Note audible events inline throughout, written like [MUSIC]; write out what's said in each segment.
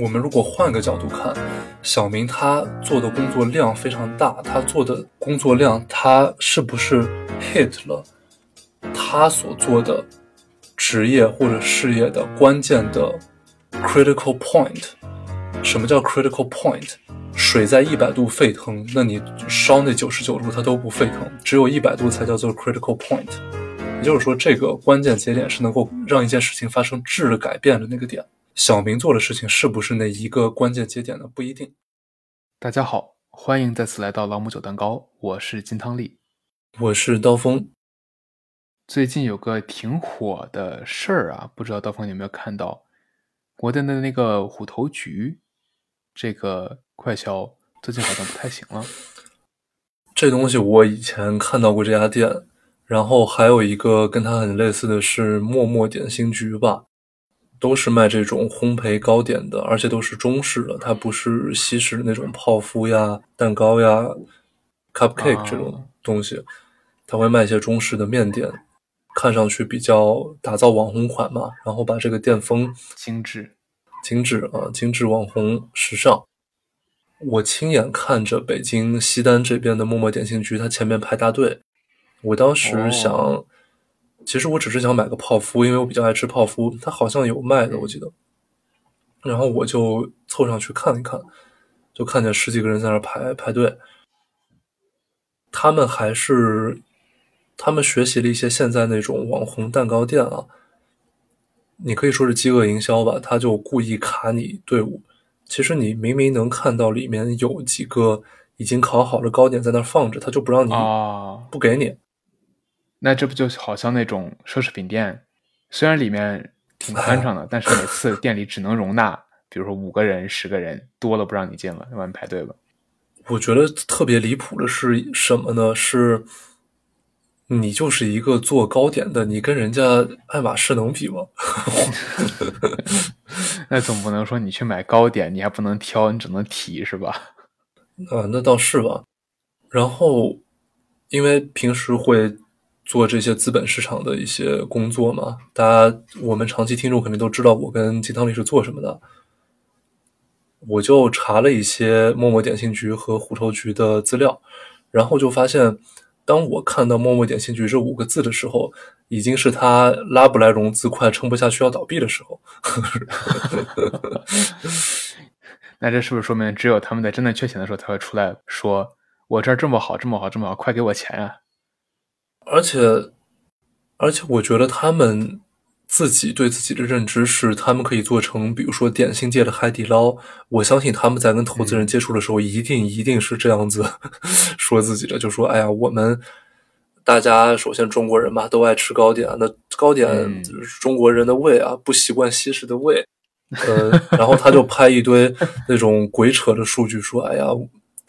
我们如果换个角度看，小明他做的工作量非常大，他做的工作量，他是不是 hit 了他所做的职业或者事业的关键的 critical point？什么叫 critical point？水在一百度沸腾，那你烧那九十九度它都不沸腾，只有一百度才叫做 critical point。也就是说，这个关键节点是能够让一件事情发生质的改变的那个点。小明做的事情是不是那一个关键节点呢？不一定。大家好，欢迎再次来到朗姆酒蛋糕，我是金汤力，我是刀锋。最近有个挺火的事儿啊，不知道刀锋有没有看到？国内的那个虎头局，这个快销最近好像不太行了。[LAUGHS] 这东西我以前看到过这家店，然后还有一个跟它很类似的是默默点心局吧。都是卖这种烘焙糕点的，而且都是中式的，它不是西式的那种泡芙呀、蛋糕呀、cupcake 这种东西。他会卖一些中式的面点，看上去比较打造网红款嘛，然后把这个店风精致、精致啊，精致网红时尚。我亲眼看着北京西单这边的默默点心局，它前面排大队，我当时想。其实我只是想买个泡芙，因为我比较爱吃泡芙，它好像有卖的，我记得。然后我就凑上去看一看，就看见十几个人在那排排队。他们还是他们学习了一些现在那种网红蛋糕店啊，你可以说是饥饿营销吧，他就故意卡你队伍。其实你明明能看到里面有几个已经烤好的糕点在那放着，他就不让你，不给你。那这不就好像那种奢侈品店，虽然里面挺宽敞的，[LAUGHS] 但是每次店里只能容纳，比如说五个人、十个人，多了不让你进了，外面排队吧。我觉得特别离谱的是什么呢？是，你就是一个做糕点的，你跟人家爱马仕能比吗？[LAUGHS] 那总不能说你去买糕点，你还不能挑，你只能提是吧？啊，那倒是吧。然后，因为平时会。做这些资本市场的一些工作嘛，大家我们长期听众肯定都知道我跟金汤力是做什么的。我就查了一些陌陌点心局和虎头局的资料，然后就发现，当我看到陌陌点心局这五个字的时候，已经是他拉不来融资，快撑不下去要倒闭的时候。[LAUGHS] 那这是不是说明，只有他们在真的缺钱的时候才会出来说：“我这儿这么好，这么好，这么好，快给我钱啊！”而且，而且，我觉得他们自己对自己的认知是，他们可以做成，比如说点心界的海底捞。我相信他们在跟投资人接触的时候，一定一定是这样子 [LAUGHS] 说自己的，就说：“哎呀，我们大家首先中国人嘛，都爱吃糕点，那糕点中国人的胃啊，不习惯西式的胃。”呃，然后他就拍一堆 [LAUGHS] 那种鬼扯的数据，说：“哎呀。”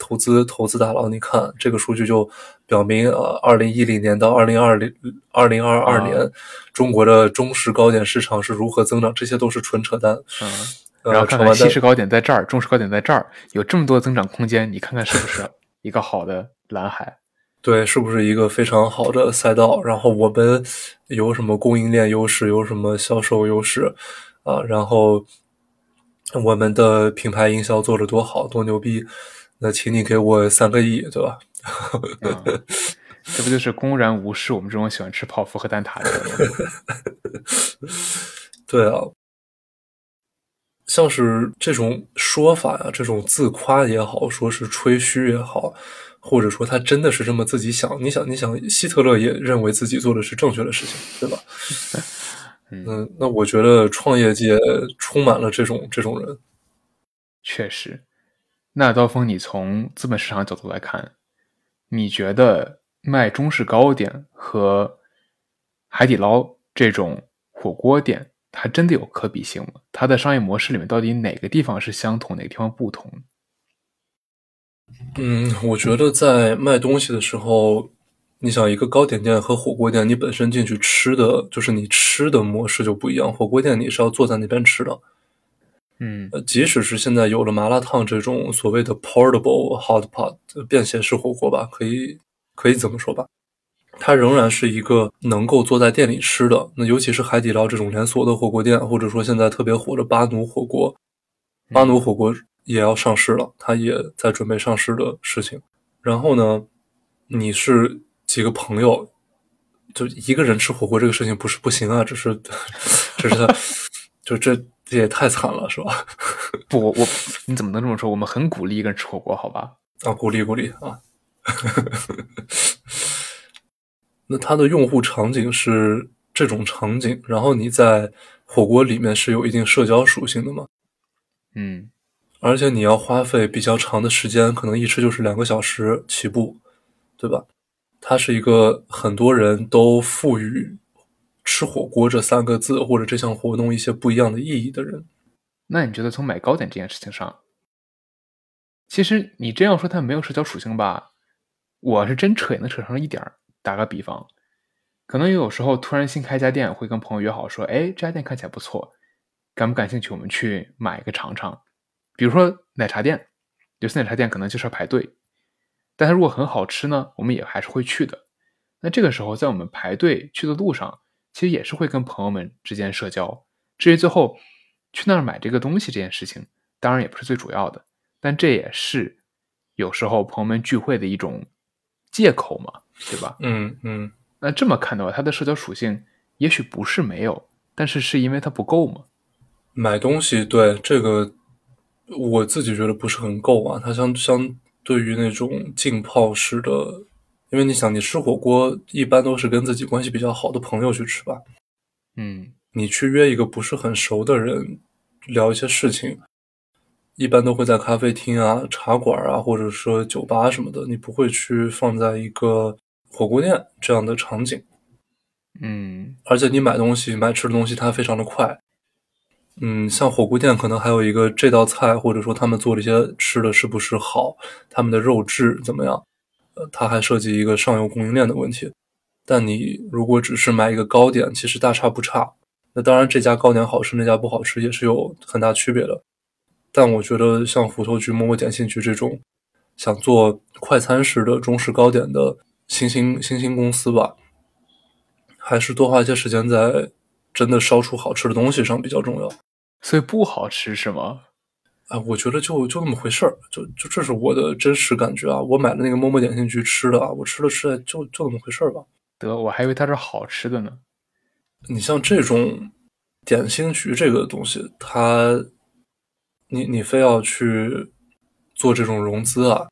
投资投资大佬，你看这个数据就表明呃，二零一零年到二零二零二零二二年，中国的中式糕点市场是如何增长？这些都是纯扯淡。嗯，然后看看西式糕点在这儿，中式糕点在这儿，有这么多增长空间，你看看是不是一个好的蓝海？[LAUGHS] 对，是不是一个非常好的赛道？然后我们有什么供应链优势？有什么销售优势？啊，然后我们的品牌营销做的多好，多牛逼？那请你给我三个亿，对吧？这不就是公然无视我们这种喜欢吃泡芙和蛋挞的人吗？[LAUGHS] 对啊，像是这种说法呀，这种自夸也好，说是吹嘘也好，或者说他真的是这么自己想。你想，你想，希特勒也认为自己做的是正确的事情，对吧？[LAUGHS] 嗯，那我觉得创业界充满了这种这种人，确实。那刀锋，你从资本市场角度来看，你觉得卖中式糕点和海底捞这种火锅店，它真的有可比性吗？它的商业模式里面到底哪个地方是相同，哪个地方不同？嗯，我觉得在卖东西的时候，你想一个糕点店和火锅店，你本身进去吃的就是你吃的模式就不一样。火锅店你是要坐在那边吃的。嗯，即使是现在有了麻辣烫这种所谓的 portable hot pot 便携式火锅吧，可以可以这么说吧，它仍然是一个能够坐在店里吃的。那尤其是海底捞这种连锁的火锅店，或者说现在特别火的巴奴火锅，巴奴火锅也要上市了，它也在准备上市的事情。然后呢，你是几个朋友，就一个人吃火锅这个事情不是不行啊，只是，[LAUGHS] 只是，[LAUGHS] 就这这也太惨了，是吧？[LAUGHS] 不，我我你怎么能这么说？我们很鼓励一个人吃火锅，好吧？啊，鼓励鼓励啊。那它的用户场景是这种场景，然后你在火锅里面是有一定社交属性的嘛？嗯，而且你要花费比较长的时间，可能一吃就是两个小时起步，对吧？它是一个很多人都赋予“吃火锅”这三个字或者这项活动一些不一样的意义的人。那你觉得从买糕点这件事情上，其实你这样说它没有社交属性吧？我是真扯也能扯上一点儿。打个比方，可能有时候突然新开一家店，会跟朋友约好说：“哎，这家店看起来不错，感不感兴趣？我们去买一个尝尝。”比如说奶茶店，有些奶茶店可能就是要排队，但它如果很好吃呢，我们也还是会去的。那这个时候，在我们排队去的路上，其实也是会跟朋友们之间社交。至于最后去那儿买这个东西这件事情，当然也不是最主要的，但这也是有时候朋友们聚会的一种借口嘛。对吧？嗯嗯，那这么看的话，它的社交属性也许不是没有，但是是因为它不够吗？买东西对这个，我自己觉得不是很够啊。它相相对于那种浸泡式的，因为你想，你吃火锅一般都是跟自己关系比较好的朋友去吃吧。嗯，你去约一个不是很熟的人聊一些事情。一般都会在咖啡厅啊、茶馆啊，或者说酒吧什么的，你不会去放在一个火锅店这样的场景。嗯，而且你买东西、买吃的东西，它非常的快。嗯，像火锅店可能还有一个这道菜，或者说他们做这些吃的是不是好，他们的肉质怎么样？呃，它还涉及一个上游供应链的问题。但你如果只是买一个糕点，其实大差不差。那当然，这家糕点好吃，那家不好吃，也是有很大区别的。但我觉得像虎头局、馍馍点心局这种想做快餐式的中式糕点的新兴新兴公司吧，还是多花一些时间在真的烧出好吃的东西上比较重要。所以不好吃是吗？啊，我觉得就就那么回事儿，就就这是我的真实感觉啊。我买的那个馍馍点心局吃的啊，我吃了吃了就就那么回事儿吧。得，我还以为它是好吃的呢。你像这种点心局这个东西，它。你你非要去做这种融资啊？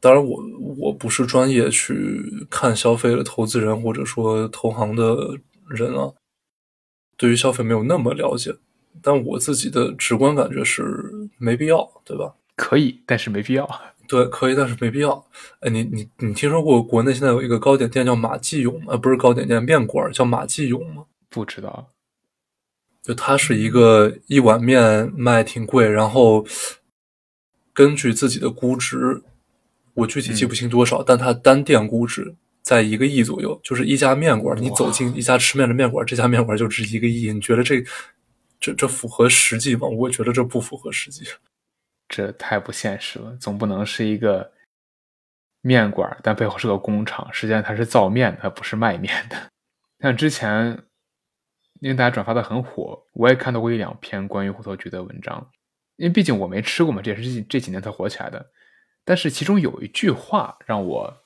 当然，我我不是专业去看消费的投资人或者说投行的人啊，对于消费没有那么了解。但我自己的直观感觉是没必要，对吧？可以，但是没必要。对，可以，但是没必要。哎，你你你听说过国内现在有一个糕点店叫马记勇吗？不是糕点店，面馆叫马记勇吗？不知道。就它是一个一碗面卖挺贵，然后根据自己的估值，我具体记不清多少，但它单店估值在一个亿左右。就是一家面馆，你走进一家吃面的面馆，这家面馆就值一个亿。你觉得这这这符合实际吗？我觉得这不符合实际，这太不现实了。总不能是一个面馆，但背后是个工厂，实际上它是造面的，它不是卖面的。像之前。因为大家转发的很火，我也看到过一两篇关于虎头局的文章。因为毕竟我没吃过嘛，这也是这这几年才火起来的。但是其中有一句话让我，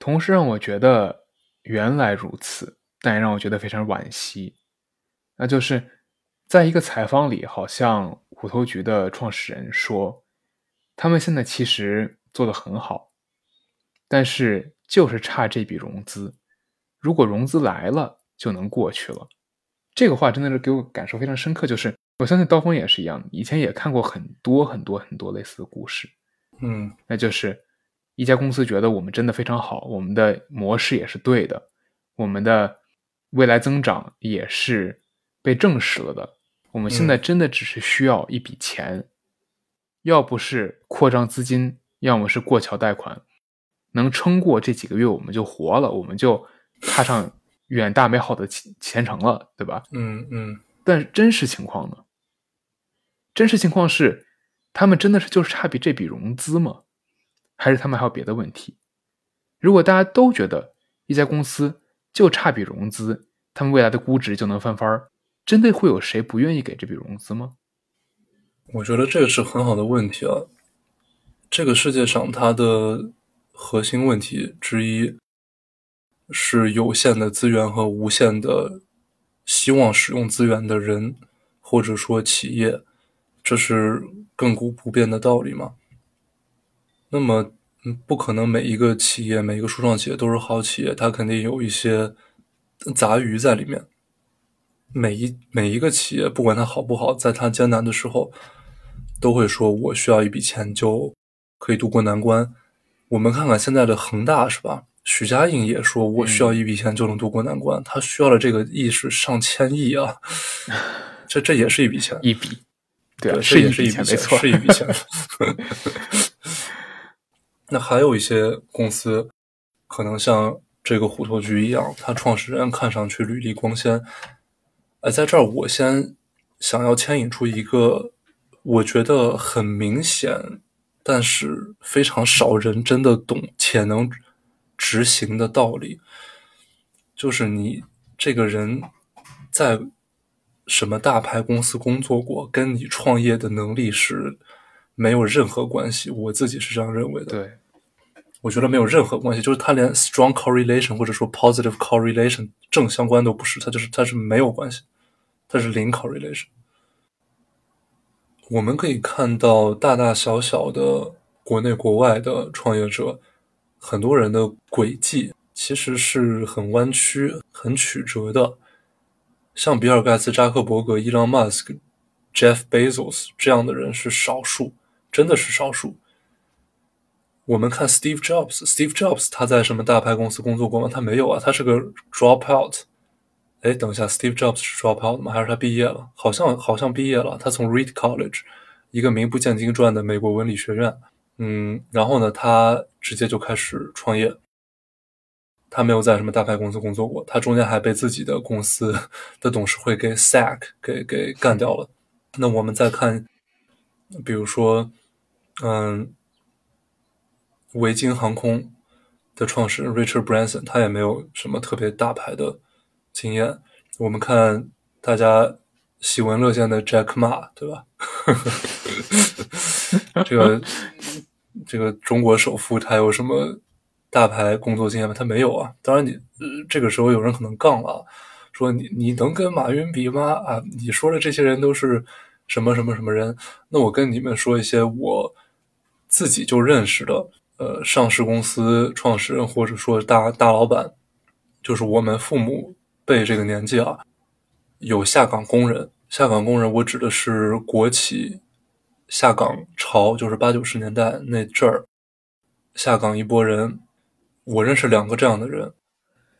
同时让我觉得原来如此，但也让我觉得非常惋惜。那就是在一个采访里，好像虎头局的创始人说，他们现在其实做得很好，但是就是差这笔融资。如果融资来了，就能过去了。这个话真的是给我感受非常深刻，就是我相信刀锋也是一样，以前也看过很多很多很多类似的故事，嗯，那就是一家公司觉得我们真的非常好，我们的模式也是对的，我们的未来增长也是被证实了的，我们现在真的只是需要一笔钱，要不是扩张资金，要么是过桥贷款，能撑过这几个月，我们就活了，我们就踏上。远大美好的前前程了，对吧？嗯嗯。但真实情况呢？真实情况是，他们真的是就是差笔这笔融资吗？还是他们还有别的问题？如果大家都觉得一家公司就差笔融资，他们未来的估值就能翻番儿，真的会有谁不愿意给这笔融资吗？我觉得这个是很好的问题啊。这个世界上它的核心问题之一是有限的资源和无限的希望使用资源的人，或者说企业，这是亘古不变的道理嘛。那么，嗯，不可能每一个企业、每一个初创企业都是好企业，它肯定有一些杂鱼在里面。每一每一个企业，不管它好不好，在它艰难的时候，都会说：“我需要一笔钱就可以渡过难关。”我们看看现在的恒大，是吧？许家印也说：“我需要一笔钱就能渡过难关。”他需要的这个亿是上千亿啊，[LAUGHS] 这这也是一笔钱，一笔，对，这也是一笔钱，没错，是一笔钱。[LAUGHS] 那还有一些公司，可能像这个虎头局一样，它创始人看上去履历光鲜。哎，在这儿我先想要牵引出一个我觉得很明显，但是非常少人真的懂且能执行的道理，就是你这个人在什么大牌公司工作过，跟你创业的能力是没有任何关系。我自己是这样认为的。对。我觉得没有任何关系，就是它连 strong correlation 或者说 positive correlation 正相关都不是，它就是它是没有关系，它是零 correlation。我们可以看到大大小小的国内国外的创业者，很多人的轨迹其实是很弯曲、很曲折的。像比尔盖茨、扎克伯格、伊朗马斯克、Jeff Bezos 这样的人是少数，真的是少数。我们看 Steve Jobs，Steve Jobs 他在什么大牌公司工作过吗？他没有啊，他是个 drop out。哎，等一下，Steve Jobs 是 drop out 吗？还是他毕业了？好像好像毕业了。他从 Reed College，一个名不见经传的美国文理学院，嗯，然后呢，他直接就开始创业。他没有在什么大牌公司工作过，他中间还被自己的公司 [LAUGHS] 的董事会给 sack 给给干掉了。那我们再看，比如说，嗯。维京航空的创始人 Richard Branson，他也没有什么特别大牌的经验。我们看大家喜闻乐见的 Jack Ma，对吧？[LAUGHS] 这个这个中国首富，他有什么大牌工作经验吗？他没有啊。当然，你呃这个时候有人可能杠了，说你你能跟马云比吗？啊，你说的这些人都是什么什么什么人？那我跟你们说一些我自己就认识的。呃，上市公司创始人或者说大大老板，就是我们父母辈这个年纪啊，有下岗工人。下岗工人，我指的是国企下岗潮，就是八九十年代那阵儿下岗一波人。我认识两个这样的人，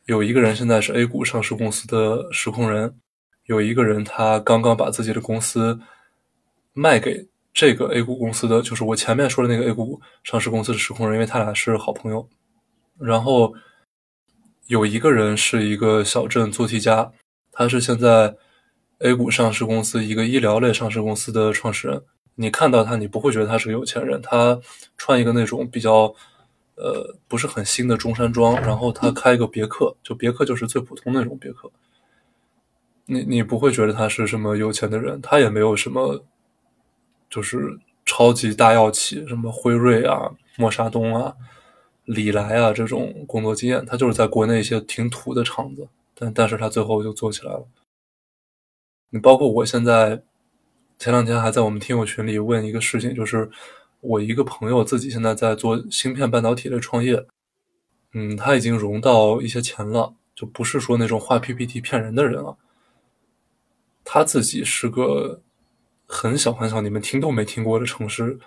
有一个人现在是 A 股上市公司的实控人，有一个人他刚刚把自己的公司卖给。这个 A 股公司的就是我前面说的那个 A 股上市公司的实控人，因为他俩是好朋友。然后有一个人是一个小镇做题家，他是现在 A 股上市公司一个医疗类上市公司的创始人。你看到他，你不会觉得他是个有钱人。他穿一个那种比较呃不是很新的中山装，然后他开一个别克，就别克就是最普通那种别克。你你不会觉得他是什么有钱的人，他也没有什么。就是超级大药企，什么辉瑞啊、默沙东啊、李来啊这种工作经验，他就是在国内一些挺土的厂子，但但是他最后就做起来了。你包括我现在前两天还在我们听友群里问一个事情，就是我一个朋友自己现在在做芯片半导体的创业，嗯，他已经融到一些钱了，就不是说那种画 PPT 骗人的人了，他自己是个。很小很小，你们听都没听过的城市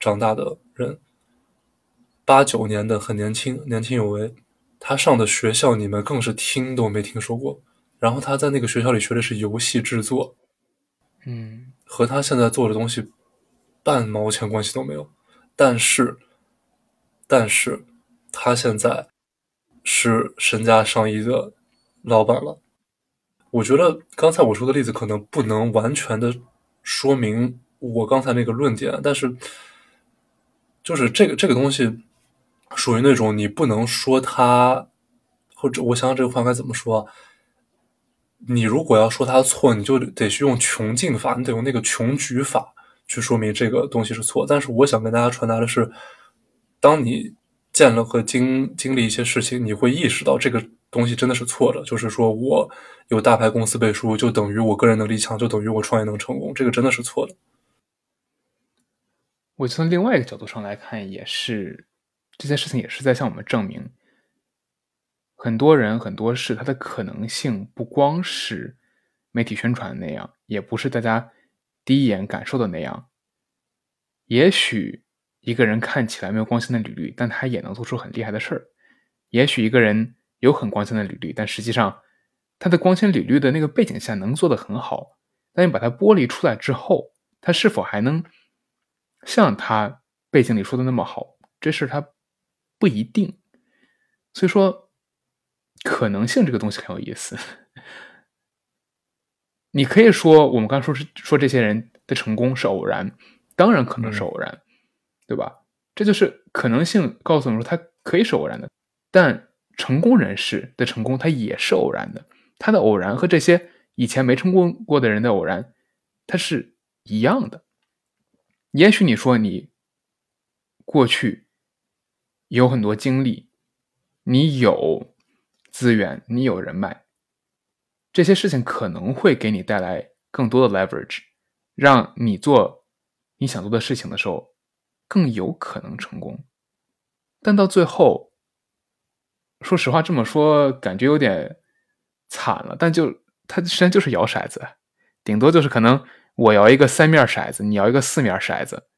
长大的人，八九年的很年轻，年轻有为。他上的学校你们更是听都没听说过。然后他在那个学校里学的是游戏制作，嗯，和他现在做的东西半毛钱关系都没有。但是，但是他现在是身家上亿的老板了。我觉得刚才我说的例子可能不能完全的。说明我刚才那个论点，但是就是这个这个东西属于那种你不能说他，或者我想想这个话该怎么说？你如果要说他错，你就得去用穷尽法，你得用那个穷举法去说明这个东西是错。但是我想跟大家传达的是，当你见了和经经历一些事情，你会意识到这个东西真的是错的。就是说我有大牌公司背书，就等于我个人能力强，就等于我创业能成功，这个真的是错的。我从另外一个角度上来看，也是这件事情也是在向我们证明，很多人很多事，它的可能性不光是媒体宣传那样，也不是大家第一眼感受的那样。也许一个人看起来没有光鲜的履历，但他也能做出很厉害的事儿；也许一个人有很光鲜的履历，但实际上他的光鲜履历的那个背景下能做得很好。但你把它剥离出来之后，他是否还能？像他背景里说的那么好，这事他不一定。所以说，可能性这个东西很有意思。你可以说，我们刚说是说这些人的成功是偶然，当然可能是偶然，对吧？这就是可能性告诉我们说，它可以是偶然的。但成功人士的成功，它也是偶然的。他的偶然和这些以前没成功过的人的偶然，它是一样的。也许你说你过去有很多经历，你有资源，你有人脉，这些事情可能会给你带来更多的 leverage，让你做你想做的事情的时候更有可能成功。但到最后，说实话这么说感觉有点惨了，但就它实际上就是摇骰子，顶多就是可能。我摇一个三面骰子，你摇一个四面骰子，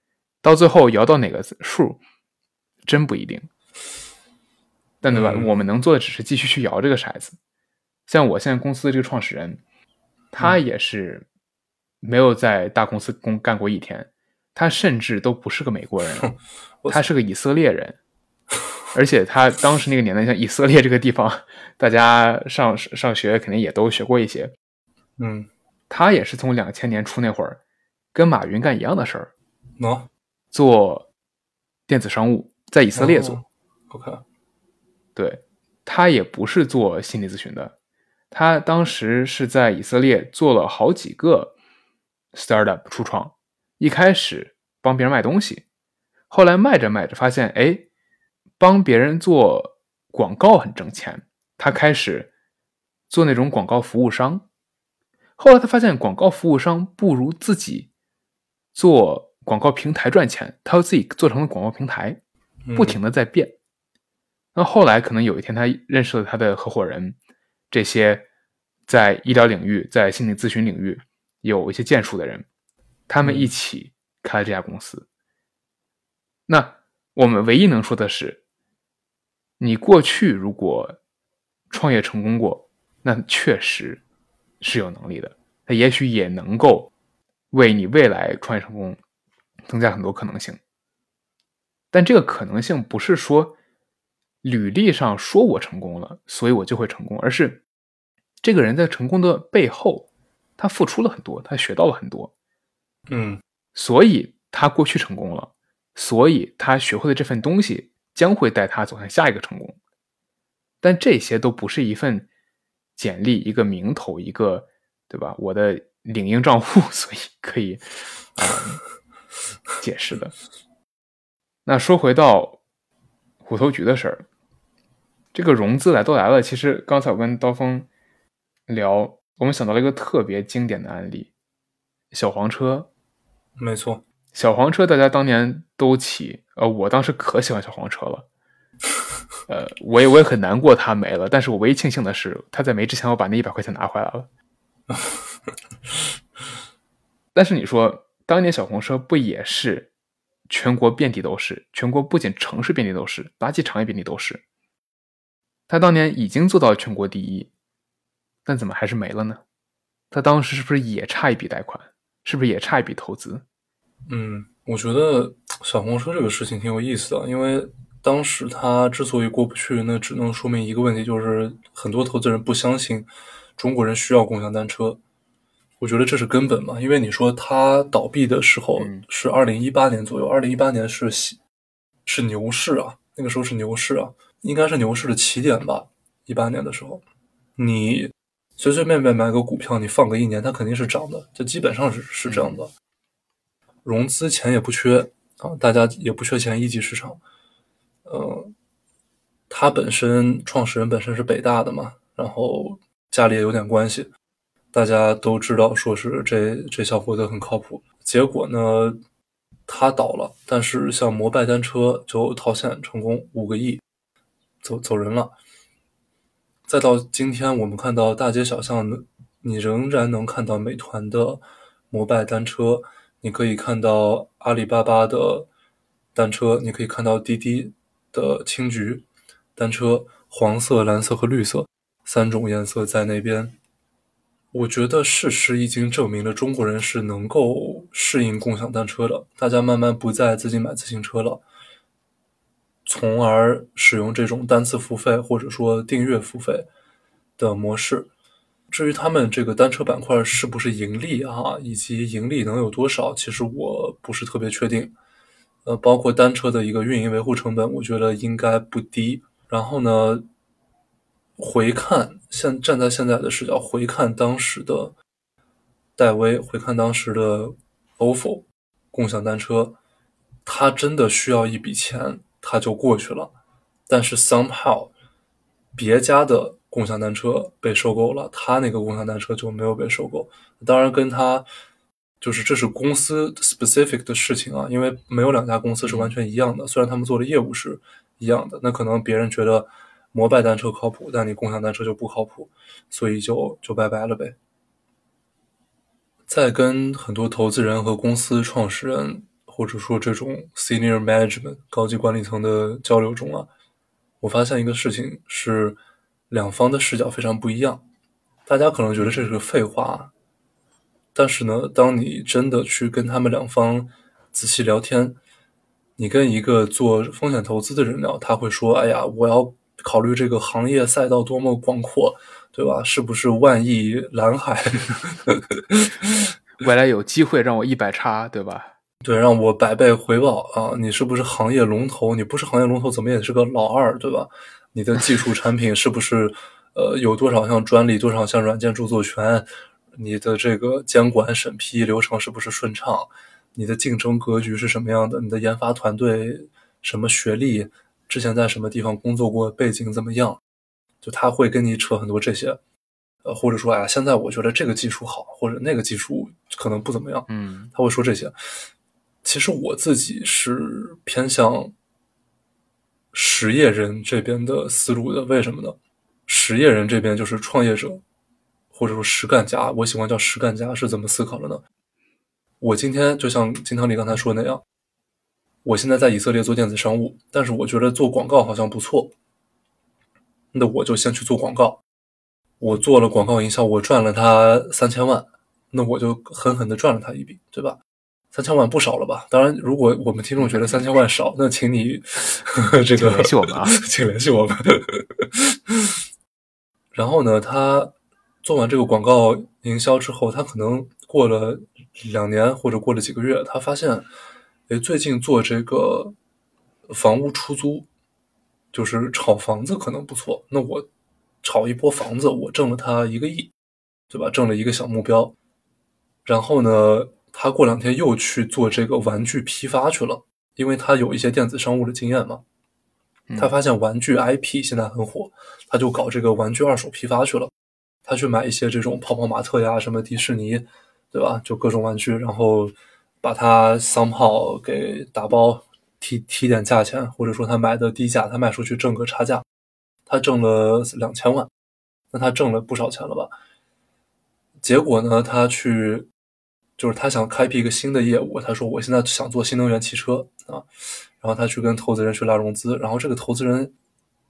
到最后摇到哪个数，真不一定。但对吧？我们能做的只是继续去摇这个骰子。像我现在公司的这个创始人，他也是没有在大公司工干过一天，他甚至都不是个美国人，他是个以色列人。而且他当时那个年代，像以色列这个地方，大家上上学肯定也都学过一些。嗯。他也是从两千年初那会儿，跟马云干一样的事儿，喏，做电子商务，在以色列做。OK，对他也不是做心理咨询的，他当时是在以色列做了好几个 startup 初创，一开始帮别人卖东西，后来卖着卖着发现，哎，帮别人做广告很挣钱，他开始做那种广告服务商。后来他发现广告服务商不如自己做广告平台赚钱，他又自己做成了广告平台，不停的在变。那后来可能有一天他认识了他的合伙人，这些在医疗领域、在心理咨询领域有一些建树的人，他们一起开了这家公司。那我们唯一能说的是，你过去如果创业成功过，那确实。是有能力的，他也许也能够为你未来创业成功增加很多可能性。但这个可能性不是说履历上说我成功了，所以我就会成功，而是这个人在成功的背后，他付出了很多，他学到了很多，嗯，所以他过去成功了，所以他学会的这份东西将会带他走向下一个成功。但这些都不是一份。简历一个名头一个，对吧？我的领英账户，[LAUGHS] 所以可以啊解释的。那说回到虎头局的事儿，这个融资来都来了。其实刚才我跟刀锋聊，我们想到了一个特别经典的案例——小黄车。没错，小黄车大家当年都骑，呃，我当时可喜欢小黄车了。[LAUGHS] 呃，我也我也很难过，它没了。但是我唯一庆幸的是，它在没之前，我把那一百块钱拿回来了。[LAUGHS] 但是你说，当年小黄车不也是全国遍地都是？全国不仅城市遍地都是，垃圾场也遍地都是。他当年已经做到了全国第一，但怎么还是没了呢？他当时是不是也差一笔贷款？是不是也差一笔投资？嗯，我觉得小红车这个事情挺有意思的，因为。当时他之所以过不去，那只能说明一个问题，就是很多投资人不相信中国人需要共享单车。我觉得这是根本嘛，因为你说它倒闭的时候是二零一八年左右，二零一八年是是牛市啊，那个时候是牛市啊，应该是牛市的起点吧。一八年的时候，你随随便便买个股票，你放个一年，它肯定是涨的，这基本上是是这样的。融资钱也不缺啊，大家也不缺钱，一级市场。嗯，他本身创始人本身是北大的嘛，然后家里也有点关系，大家都知道说是这这小伙子很靠谱。结果呢，他倒了，但是像摩拜单车就套现成功，五个亿，走走人了。再到今天，我们看到大街小巷的，你仍然能看到美团的摩拜单车，你可以看到阿里巴巴的单车，你可以看到滴滴。的青桔单车，黄色、蓝色和绿色三种颜色在那边。我觉得事实已经证明了中国人是能够适应共享单车的，大家慢慢不再自己买自行车了，从而使用这种单次付费或者说订阅付费的模式。至于他们这个单车板块是不是盈利啊，以及盈利能有多少，其实我不是特别确定。呃，包括单车的一个运营维护成本，我觉得应该不低。然后呢，回看现站在现在的视角，回看当时的戴威，回看当时的 ofo 共享单车，他真的需要一笔钱，他就过去了。但是 somehow 别家的共享单车被收购了，他那个共享单车就没有被收购。当然跟他。就是这是公司 specific 的事情啊，因为没有两家公司是完全一样的。虽然他们做的业务是一样的，那可能别人觉得摩拜单车靠谱，但你共享单车就不靠谱，所以就就拜拜了呗。在跟很多投资人和公司创始人，或者说这种 senior management 高级管理层的交流中啊，我发现一个事情是，两方的视角非常不一样。大家可能觉得这是个废话。但是呢，当你真的去跟他们两方仔细聊天，你跟一个做风险投资的人聊，他会说：“哎呀，我要考虑这个行业赛道多么广阔，对吧？是不是万亿蓝海？[LAUGHS] 未来有机会让我一百叉，对吧？对，让我百倍回报啊！你是不是行业龙头？你不是行业龙头，怎么也是个老二，对吧？你的技术产品是不是呃有多少项专利，多少项软件著作权？”你的这个监管审批流程是不是顺畅？你的竞争格局是什么样的？你的研发团队什么学历？之前在什么地方工作过？背景怎么样？就他会跟你扯很多这些，呃，或者说，哎，现在我觉得这个技术好，或者那个技术可能不怎么样。嗯，他会说这些。其实我自己是偏向实业人这边的思路的。为什么呢？实业人这边就是创业者。或者说实干家，我喜欢叫实干家是怎么思考的呢？我今天就像金汤力刚才说的那样，我现在在以色列做电子商务，但是我觉得做广告好像不错，那我就先去做广告。我做了广告营销，我赚了他三千万，那我就狠狠的赚了他一笔，对吧？三千万不少了吧？当然，如果我们听众觉得三千万少，那请你 [LAUGHS] 这个联系我们啊，[LAUGHS] 请联系我们。然后呢，他。做完这个广告营销之后，他可能过了两年或者过了几个月，他发现，哎，最近做这个房屋出租，就是炒房子可能不错。那我炒一波房子，我挣了他一个亿，对吧？挣了一个小目标。然后呢，他过两天又去做这个玩具批发去了，因为他有一些电子商务的经验嘛。他发现玩具 IP 现在很火，他就搞这个玩具二手批发去了。他去买一些这种泡泡玛特呀，什么迪士尼，对吧？就各种玩具，然后把它桑炮给打包，提提点价钱，或者说他买的低价，他卖出去挣个差价，他挣了两千万，那他挣了不少钱了吧？结果呢，他去就是他想开辟一个新的业务，他说我现在想做新能源汽车啊，然后他去跟投资人去拉融资，然后这个投资人。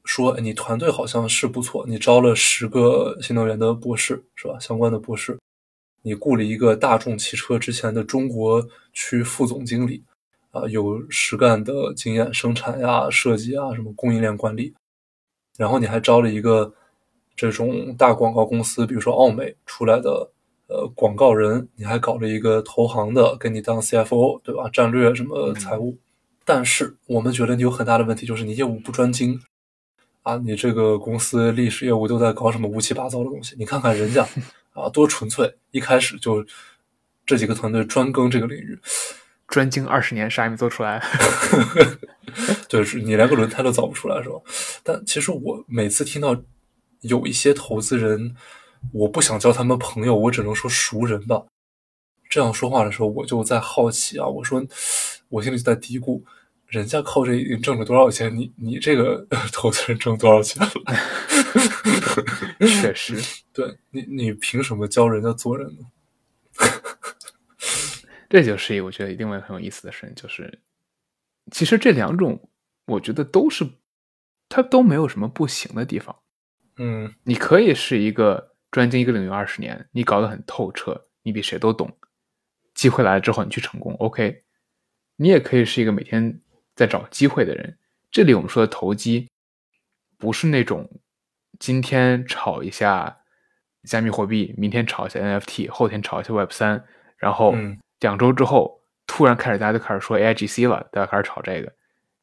说你团队好像是不错，你招了十个新能源的博士是吧？相关的博士，你雇了一个大众汽车之前的中国区副总经理，啊，有实干的经验，生产呀、设计啊，什么供应链管理。然后你还招了一个这种大广告公司，比如说奥美出来的呃广告人，你还搞了一个投行的给你当 CFO，对吧？战略什么财务。但是我们觉得你有很大的问题，就是你业务不专精。啊，你这个公司历史业务都在搞什么乌七八糟的东西？你看看人家，啊，多纯粹！一开始就这几个团队专攻这个领域，专精二十年啥也没做出来。[LAUGHS] [LAUGHS] 对，是你连个轮胎都造不出来是吧？但其实我每次听到有一些投资人，我不想叫他们朋友，我只能说熟人吧。这样说话的时候，我就在好奇啊，我说，我心里就在嘀咕。人家靠这已经挣了多少钱？你你这个 [LAUGHS] 投资人挣多少钱了？[LAUGHS] 确实，[LAUGHS] 对你你凭什么教人家做人呢？这就是我觉得另外很有意思的事情，就是其实这两种，我觉得都是它都没有什么不行的地方。嗯，你可以是一个专精一个领域二十年，你搞得很透彻，你比谁都懂，机会来了之后你去成功，OK。你也可以是一个每天。在找机会的人，这里我们说的投机，不是那种今天炒一下加密货币，明天炒一下 NFT，后天炒一下 Web 三，然后两周之后突然开始大家就开始说 AIGC 了，大家开始炒这个，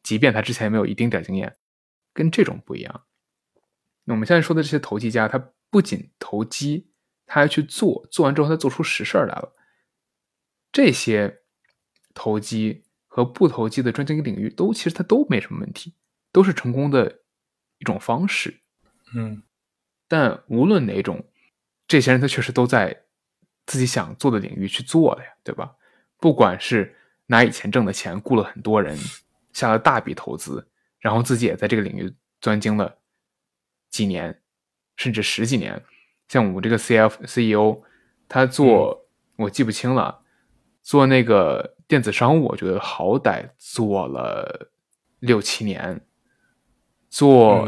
即便他之前没有一丁点经验，跟这种不一样。那我们现在说的这些投机家，他不仅投机，他还去做，做完之后他做出实事来了。这些投机。和不投机的专精领域都其实它都没什么问题，都是成功的一种方式。嗯，但无论哪种，这些人他确实都在自己想做的领域去做了呀，对吧？不管是拿以前挣的钱雇了很多人，下了大笔投资，然后自己也在这个领域钻精了几年，甚至十几年。像我们这个 C F C E O，他做我记不清了，做那个。电子商务，我觉得好歹做了六七年，做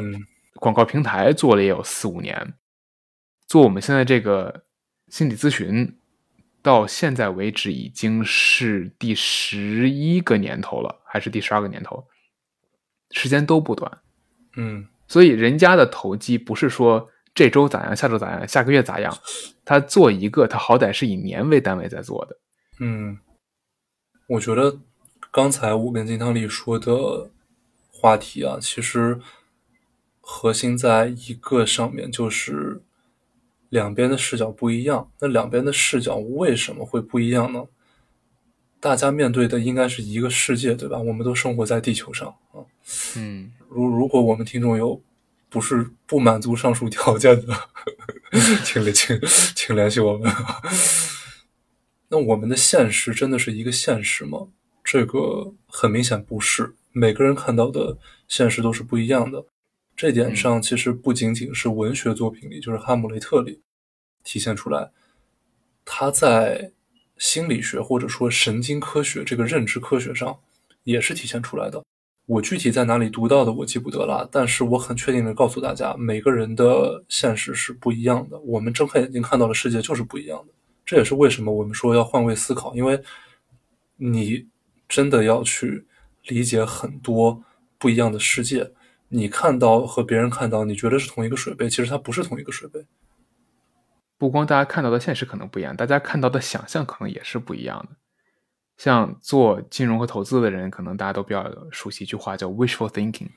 广告平台做了也有四五年，做我们现在这个心理咨询，到现在为止已经是第十一个年头了，还是第十二个年头，时间都不短。嗯，所以人家的投机不是说这周咋样，下周咋样，下个月咋样，他做一个，他好歹是以年为单位在做的。嗯。我觉得刚才我跟金汤力说的话题啊，其实核心在一个上面，就是两边的视角不一样。那两边的视角为什么会不一样呢？大家面对的应该是一个世界，对吧？我们都生活在地球上啊。嗯，如如果我们听众有不是不满足上述条件的，[LAUGHS] 请联请请联系我们。那我们的现实真的是一个现实吗？这个很明显不是，每个人看到的现实都是不一样的。这点上，其实不仅仅是文学作品里，就是《哈姆雷特》里体现出来，他在心理学或者说神经科学这个认知科学上也是体现出来的。我具体在哪里读到的，我记不得了，但是我很确定的告诉大家，每个人的现实是不一样的。我们睁开眼睛看到的世界就是不一样的。这也是为什么我们说要换位思考，因为你真的要去理解很多不一样的世界。你看到和别人看到，你觉得是同一个水杯，其实它不是同一个水杯。不光大家看到的现实可能不一样，大家看到的想象可能也是不一样的。像做金融和投资的人，可能大家都比较熟悉一句话，叫 “wishful thinking”。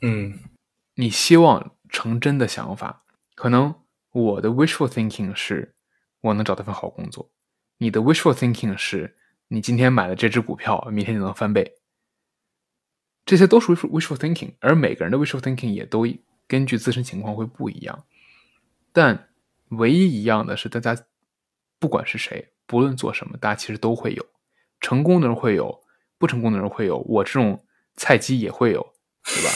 嗯，你希望成真的想法，可能我的 wishful thinking 是。我能找到份好工作。你的 wishful thinking 是你今天买的这只股票，明天就能翻倍。这些都是 wishful thinking，而每个人的 wishful thinking 也都根据自身情况会不一样。但唯一一样的是，大家不管是谁，不论做什么，大家其实都会有成功的人会有，不成功的人会有，我这种菜鸡也会有，对吧？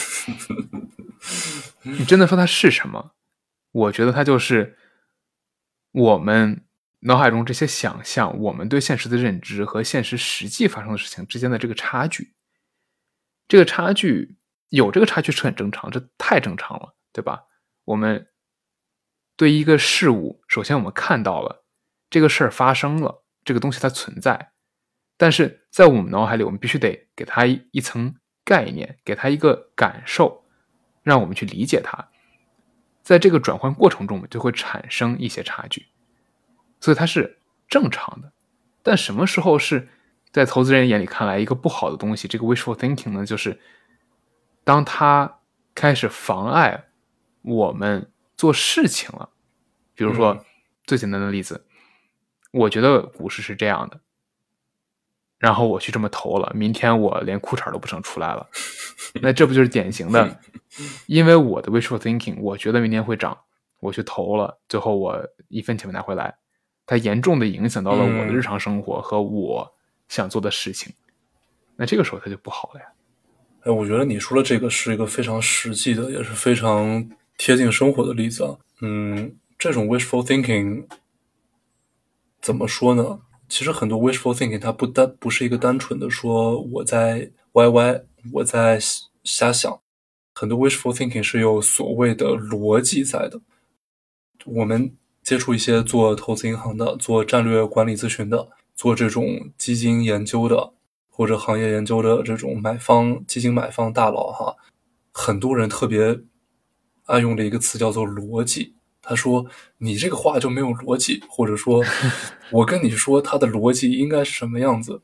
[LAUGHS] 你真的说它是什么？我觉得它就是。我们脑海中这些想象，我们对现实的认知和现实实际发生的事情之间的这个差距，这个差距有这个差距是很正常，这太正常了，对吧？我们对一个事物，首先我们看到了这个事儿发生了，这个东西它存在，但是在我们脑海里，我们必须得给它一层概念，给它一个感受，让我们去理解它。在这个转换过程中，我们就会产生一些差距，所以它是正常的。但什么时候是在投资人眼里看来一个不好的东西？这个 wishful thinking 呢？就是当他开始妨碍我们做事情了。比如说最简单的例子，我觉得股市是这样的，然后我去这么投了，明天我连裤衩都不想出来了，那这不就是典型的？[LAUGHS] 因为我的 wishful thinking，我觉得明天会涨，我去投了，最后我一分钱没拿回来，它严重的影响到了我的日常生活和我想做的事情，那这个时候它就不好了呀。哎，我觉得你说的这个是一个非常实际的，也是非常贴近生活的例子啊。嗯，这种 wishful thinking 怎么说呢？其实很多 wishful thinking 它不单不是一个单纯的说我在歪歪我在瞎想。很多 wishful thinking 是有所谓的逻辑在的。我们接触一些做投资银行的、做战略管理咨询的、做这种基金研究的。或者行业研究的这种买方基金买方大佬哈，很多人特别爱用的一个词叫做逻辑。他说你这个话就没有逻辑，或者说 [LAUGHS] 我跟你说他的逻辑应该是什么样子。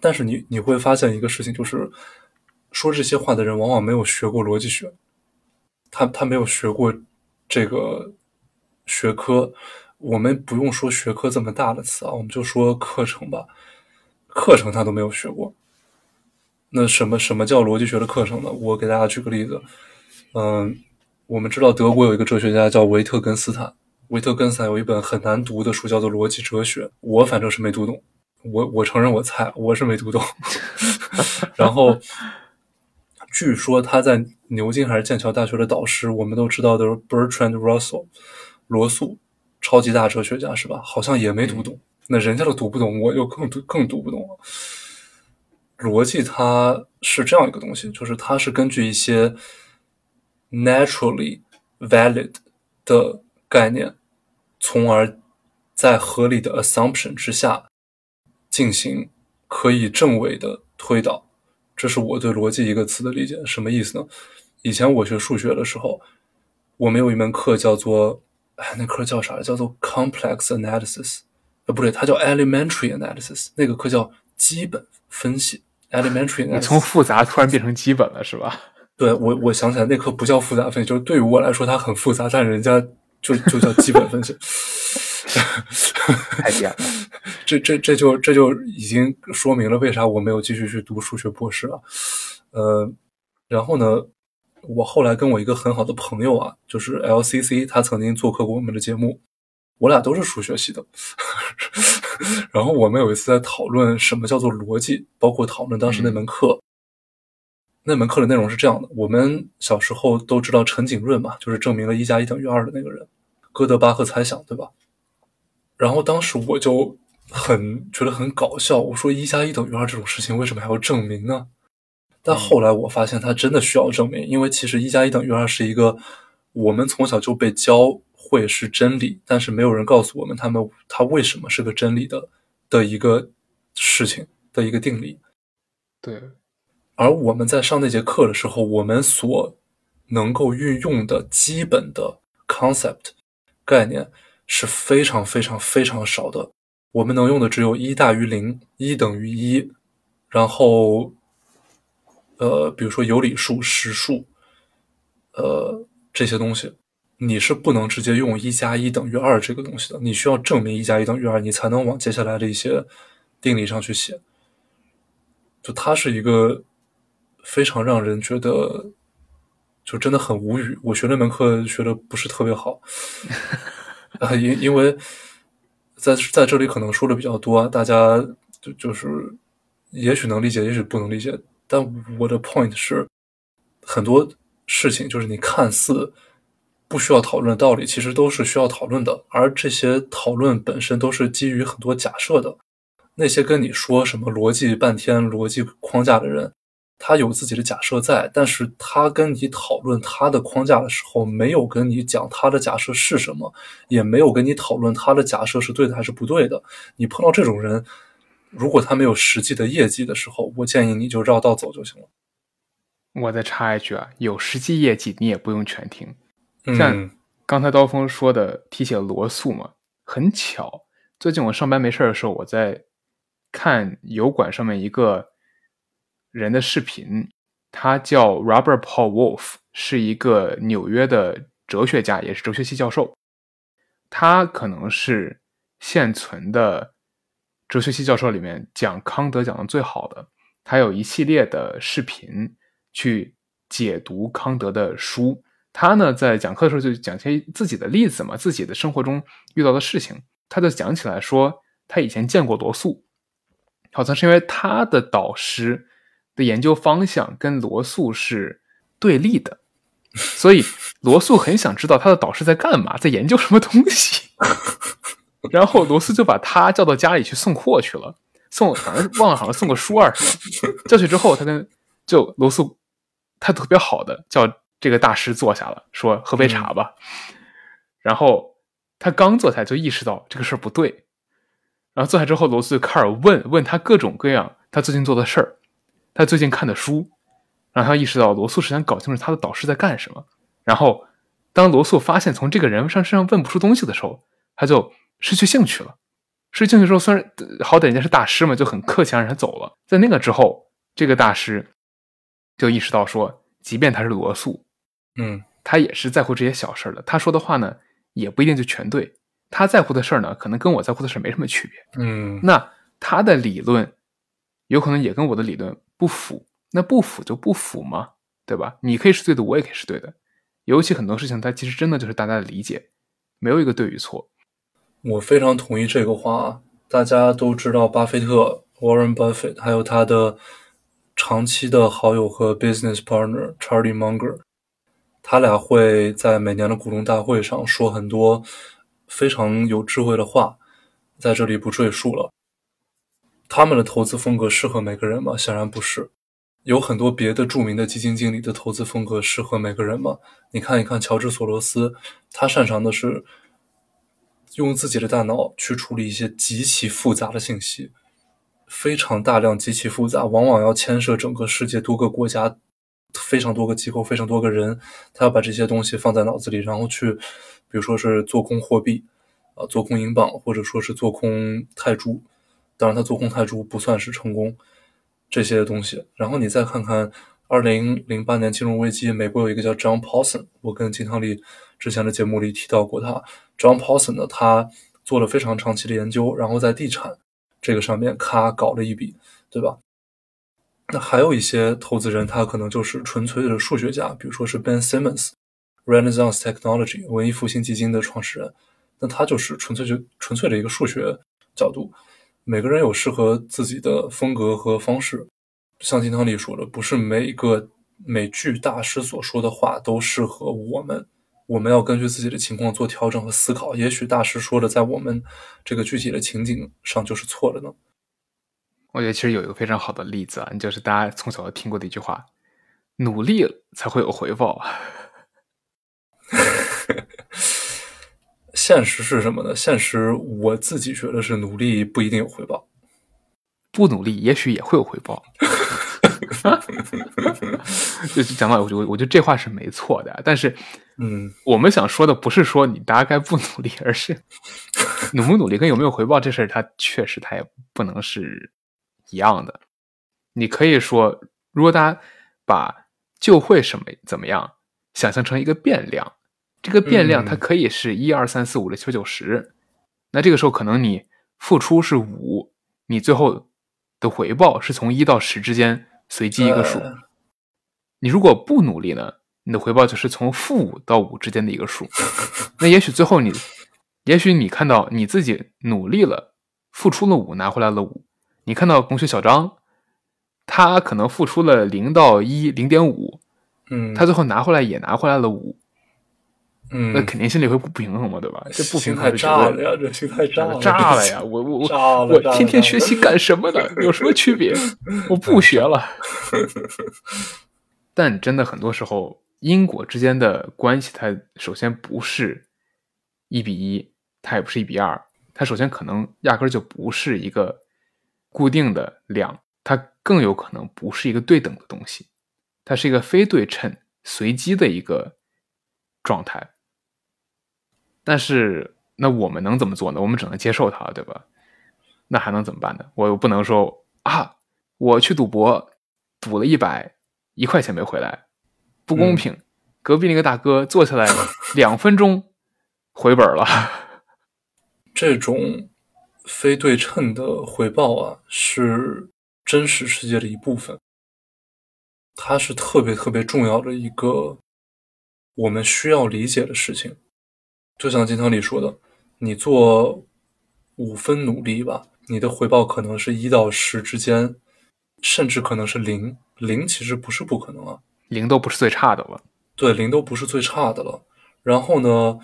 但是你你会发现一个事情，就是说这些话的人往往没有学过逻辑学，他他没有学过这个学科。我们不用说学科这么大的词啊，我们就说课程吧。课程他都没有学过，那什么什么叫逻辑学的课程呢？我给大家举个例子，嗯，我们知道德国有一个哲学家叫维特根斯坦，维特根斯坦有一本很难读的书叫做《逻辑哲学》，我反正是没读懂，我我承认我菜，我是没读懂。[LAUGHS] 然后据说他在牛津还是剑桥大学的导师，我们都知道的 Bertrand Russell，罗素，超级大哲学家是吧？好像也没读懂。那人家都读不懂，我就更读更读不懂了。逻辑它是这样一个东西，就是它是根据一些 naturally valid 的概念，从而在合理的 assumption 之下进行可以证伪的推导。这是我对逻辑一个词的理解，什么意思呢？以前我学数学的时候，我们有一门课叫做，哎，那课叫啥？叫做 complex analysis。呃，不对，它叫 elementary analysis，那个课叫基本分析。elementary，你从复杂突然变成基本了，是吧？对，我我想起来，那课不叫复杂分析，就是对于我来说它很复杂，但人家就就叫基本分析。太厉害了，[LAUGHS] 这这这就这就已经说明了为啥我没有继续去读数学博士了。呃，然后呢，我后来跟我一个很好的朋友啊，就是 LCC，他曾经做客过我们的节目。我俩都是数学系的，[LAUGHS] 然后我们有一次在讨论什么叫做逻辑，包括讨论当时那门课。那门课的内容是这样的：我们小时候都知道陈景润嘛，就是证明了一加一等于二的那个人，哥德巴赫猜想，对吧？然后当时我就很觉得很搞笑，我说一加一等于二这种事情为什么还要证明呢？但后来我发现他真的需要证明，因为其实一加一等于二是一个我们从小就被教。会是真理，但是没有人告诉我们他们它为什么是个真理的的一个事情的一个定理。对，而我们在上那节课的时候，我们所能够运用的基本的 concept 概念是非常非常非常少的。我们能用的只有一大于零，一等于一，然后呃，比如说有理数、实数，呃，这些东西。你是不能直接用一加一等于二这个东西的，你需要证明一加一等于二，你才能往接下来的一些定理上去写。就它是一个非常让人觉得就真的很无语。我学那门课学的不是特别好啊，[LAUGHS] 因因为在在这里可能说的比较多，大家就就是也许能理解，也许不能理解。但我的 point 是很多事情就是你看似。不需要讨论的道理，其实都是需要讨论的，而这些讨论本身都是基于很多假设的。那些跟你说什么逻辑半天、逻辑框架的人，他有自己的假设在，但是他跟你讨论他的框架的时候，没有跟你讲他的假设是什么，也没有跟你讨论他的假设是对的还是不对的。你碰到这种人，如果他没有实际的业绩的时候，我建议你就绕道走就行了。我再插一句啊，有实际业绩你也不用全听。像刚才刀锋说的，提起了罗素嘛，很巧。最近我上班没事的时候，我在看油管上面一个人的视频，他叫 Robert Paul Wolf，是一个纽约的哲学家，也是哲学系教授。他可能是现存的哲学系教授里面讲康德讲的最好的，他有一系列的视频去解读康德的书。他呢在讲课的时候就讲些自己的例子嘛，自己的生活中遇到的事情，他就讲起来说，他以前见过罗素，好像是因为他的导师的研究方向跟罗素是对立的，所以罗素很想知道他的导师在干嘛，在研究什么东西。[LAUGHS] 然后罗素就把他叫到家里去送货去了，送好像忘了好像送个书二什么。叫去之后，他跟就罗素态度特别好的叫这个大师坐下了，说喝杯茶吧。然后他刚坐下就意识到这个事儿不对，然后坐下之后，罗素就开始问问他各种各样他最近做的事儿，他最近看的书，让他意识到罗素是想搞清楚他的导师在干什么。然后当罗素发现从这个人上身上问不出东西的时候，他就。失去兴趣了，失去兴趣之后，虽然好歹人家是大师嘛，就很客气让人走了。在那个之后，这个大师就意识到说，即便他是罗素，嗯，他也是在乎这些小事的。他说的话呢，也不一定就全对。他在乎的事儿呢，可能跟我在乎的事没什么区别。嗯，那他的理论有可能也跟我的理论不符。那不符就不符嘛，对吧？你可以是对的，我也可以是对的。尤其很多事情，它其实真的就是大家的理解，没有一个对与错。我非常同意这个话。大家都知道，巴菲特 Warren Buffett，还有他的长期的好友和 business partner Charlie Munger，他俩会在每年的股东大会上说很多非常有智慧的话，在这里不赘述了。他们的投资风格适合每个人吗？显然不是。有很多别的著名的基金经理的投资风格适合每个人吗？你看一看乔治索罗斯，他擅长的是。用自己的大脑去处理一些极其复杂的信息，非常大量、极其复杂，往往要牵涉整个世界多个国家、非常多个机构、非常多个人。他要把这些东西放在脑子里，然后去，比如说是做空货币，啊，做空英镑，或者说是做空泰铢。当然，他做空泰铢不算是成功，这些东西。然后你再看看二零零八年金融危机，美国有一个叫 John Paulson，我跟金汤力之前的节目里提到过他。John Paulson 呢，他做了非常长期的研究，然后在地产这个上面咔搞了一笔，对吧？那还有一些投资人，他可能就是纯粹的数学家，比如说是 Ben Simmons，Renaissance Technology 文艺复兴基金的创始人，那他就是纯粹就纯粹的一个数学角度。每个人有适合自己的风格和方式，像金汤力说的，不是每一个美剧大师所说的话都适合我们。我们要根据自己的情况做调整和思考。也许大师说的，在我们这个具体的情景上就是错的呢。我觉得其实有一个非常好的例子啊，就是大家从小都听过的一句话：“努力才会有回报。” [LAUGHS] 现实是什么呢？现实我自己觉得是努力不一定有回报，不努力也许也会有回报。[LAUGHS] 就讲到我，我我觉得这话是没错的，但是。嗯，我们想说的不是说你大概不努力，而是努不努力跟有没有回报这事儿，它确实它也不能是一样的。你可以说，如果大家把就会什么怎么样想象成一个变量，这个变量它可以是一二三四五六七八九十，那这个时候可能你付出是五，你最后的回报是从一到十之间随机一个数。你如果不努力呢？你的回报就是从负五到五之间的一个数，那也许最后你，也许你看到你自己努力了，付出了五，拿回来了五。你看到同学小张，他可能付出了零到一零点五，嗯，他最后拿回来也拿回来了五，嗯，那肯定心里会不平衡嘛，对吧？这不平衡太炸了呀，这心态炸了，[LAUGHS] 炸了呀！[LAUGHS] 我我我我天天学习干什么呢？有什么区别？我不学了。[LAUGHS] 但真的很多时候。因果之间的关系，它首先不是一比一，它也不是一比二，它首先可能压根就不是一个固定的量，它更有可能不是一个对等的东西，它是一个非对称、随机的一个状态。但是，那我们能怎么做呢？我们只能接受它，对吧？那还能怎么办呢？我又不能说啊，我去赌博，赌了一百，一块钱没回来。不公平！隔壁那个大哥坐下来两分钟回本了。[LAUGHS] 这种非对称的回报啊，是真实世界的一部分，它是特别特别重要的一个我们需要理解的事情。就像金汤里说的，你做五分努力吧，你的回报可能是一到十之间，甚至可能是零。零其实不是不可能啊，零都不是最差的了。对，零都不是最差的了。然后呢，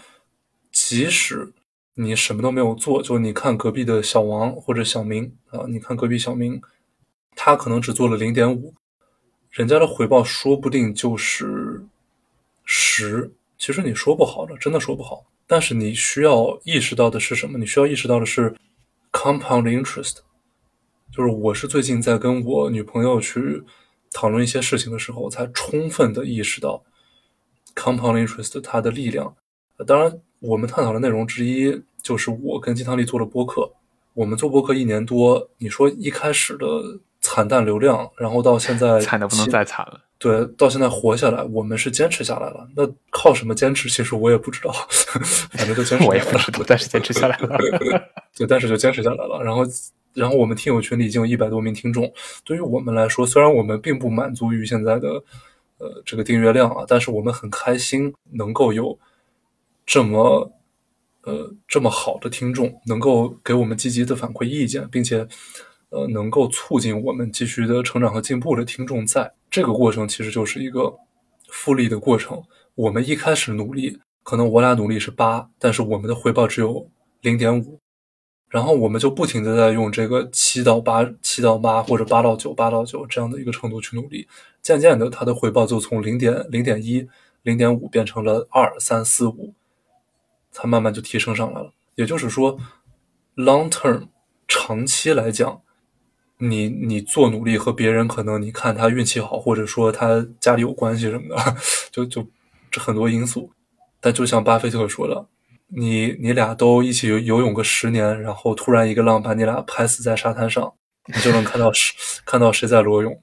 即使你什么都没有做，就你看隔壁的小王或者小明啊，你看隔壁小明，他可能只做了零点五，人家的回报说不定就是十。其实你说不好的，真的说不好。但是你需要意识到的是什么？你需要意识到的是 compound interest，就是我是最近在跟我女朋友去讨论一些事情的时候，才充分的意识到 compound interest 它的力量。当然。我们探讨的内容之一就是我跟金汤力做的播客。我们做播客一年多，你说一开始的惨淡流量，然后到现在 [LAUGHS] 惨的不能再惨了。对，到现在活下来，我们是坚持下来了。那靠什么坚持？其实我也不知道，[LAUGHS] 反正就坚持。我也不知道，但是坚持下来了。[LAUGHS] 对，但是就坚持下来了。然后，然后我们听友群里已经有一百多名听众。对于我们来说，虽然我们并不满足于现在的呃这个订阅量啊，但是我们很开心能够有。这么，呃，这么好的听众能够给我们积极的反馈意见，并且，呃，能够促进我们继续的成长和进步的听众，在这个过程其实就是一个复利的过程。我们一开始努力，可能我俩努力是八，但是我们的回报只有零点五，然后我们就不停的在用这个七到八、七到八或者八到九、八到九这样的一个程度去努力，渐渐的，它的回报就从零点零点一、零点五变成了二、三、四、五。它慢慢就提升上来了，也就是说，long term 长期来讲，你你做努力和别人可能你看他运气好，或者说他家里有关系什么的，就就这很多因素。但就像巴菲特说的，你你俩都一起游游泳个十年，然后突然一个浪把你俩拍死在沙滩上，你就能看到谁 [LAUGHS] 看到谁在裸泳。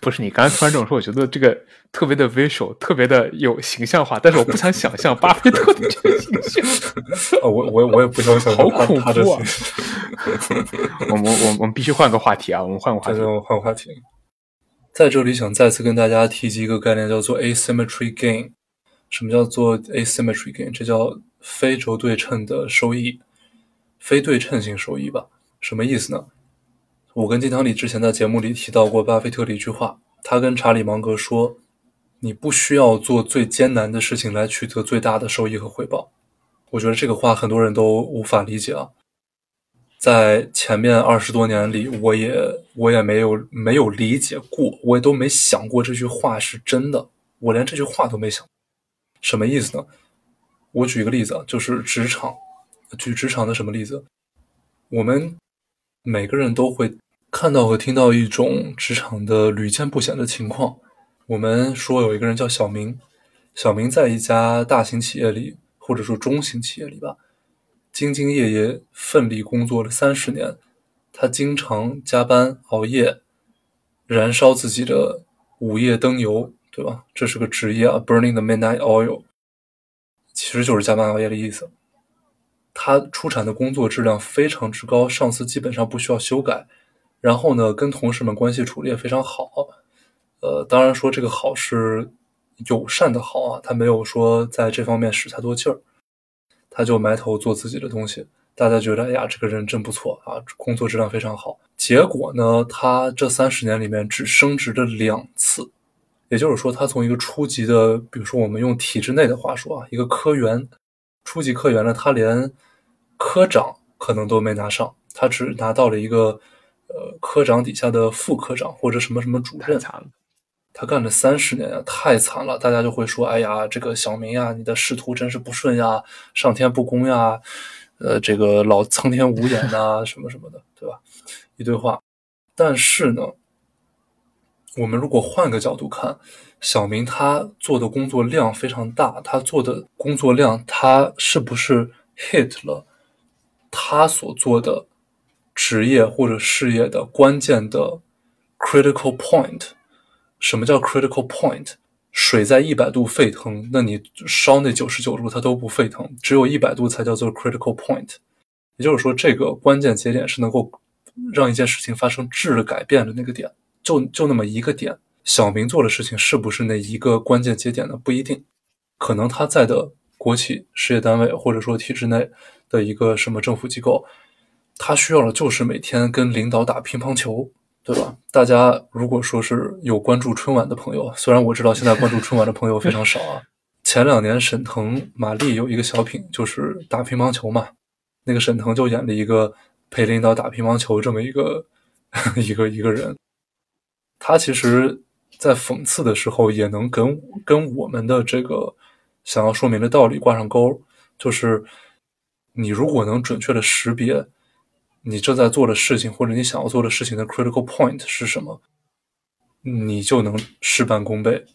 不是你刚才突然这么说，我觉得这个特别的 visual，特别的有形象化，但是我不想想象巴菲特的这个形象。[LAUGHS] 我我我也不想想好恐怖啊！[LAUGHS] 我们我我们必须换个话题啊！我们换个话题，换话题。在这里想再次跟大家提及一个概念，叫做 asymmetry gain。什么叫做 asymmetry gain？这叫非轴对称的收益，非对称性收益吧？什么意思呢？我跟金汤里之前在节目里提到过巴菲特的一句话，他跟查理芒格说：“你不需要做最艰难的事情来取得最大的收益和回报。”我觉得这个话很多人都无法理解啊。在前面二十多年里，我也我也没有没有理解过，我也都没想过这句话是真的，我连这句话都没想。什么意思呢？我举一个例子啊，就是职场，举职场的什么例子？我们。每个人都会看到和听到一种职场的屡见不鲜的情况。我们说有一个人叫小明，小明在一家大型企业里，或者说中型企业里吧，兢兢业业、奋力工作了三十年。他经常加班熬夜，燃烧自己的午夜灯油，对吧？这是个职业啊，burning the midnight oil，其实就是加班熬夜的意思。他出产的工作质量非常之高，上司基本上不需要修改。然后呢，跟同事们关系处理也非常好。呃，当然说这个好是友善的好啊，他没有说在这方面使太多劲儿，他就埋头做自己的东西。大家觉得，哎呀，这个人真不错啊，工作质量非常好。结果呢，他这三十年里面只升职了两次，也就是说，他从一个初级的，比如说我们用体制内的话说啊，一个科员。初级科员呢，他连科长可能都没拿上，他只拿到了一个呃科长底下的副科长或者什么什么主任。他干了三十年啊，太惨了！大家就会说：“哎呀，这个小明呀，你的仕途真是不顺呀，上天不公呀，呃，这个老苍天无眼呐，[LAUGHS] 什么什么的，对吧？”一堆话。但是呢，我们如果换个角度看。小明他做的工作量非常大，他做的工作量，他是不是 hit 了他所做的职业或者事业的关键的 critical point？什么叫 critical point？水在一百度沸腾，那你烧那九十九度它都不沸腾，只有一百度才叫做 critical point。也就是说，这个关键节点是能够让一件事情发生质的改变的那个点，就就那么一个点。小明做的事情是不是那一个关键节点呢？不一定，可能他在的国企事业单位或者说体制内的一个什么政府机构，他需要的就是每天跟领导打乒乓球，对吧？大家如果说是有关注春晚的朋友，虽然我知道现在关注春晚的朋友非常少啊。前两年沈腾、马丽有一个小品，就是打乒乓球嘛。那个沈腾就演了一个陪领导打乒乓球这么一个 [LAUGHS] 一个一个人，他其实，在讽刺的时候，也能跟跟我们的这个想要说明的道理挂上钩。就是你如果能准确的识别你正在做的事情或者你想要做的事情的 critical point 是什么，你就能事半功倍。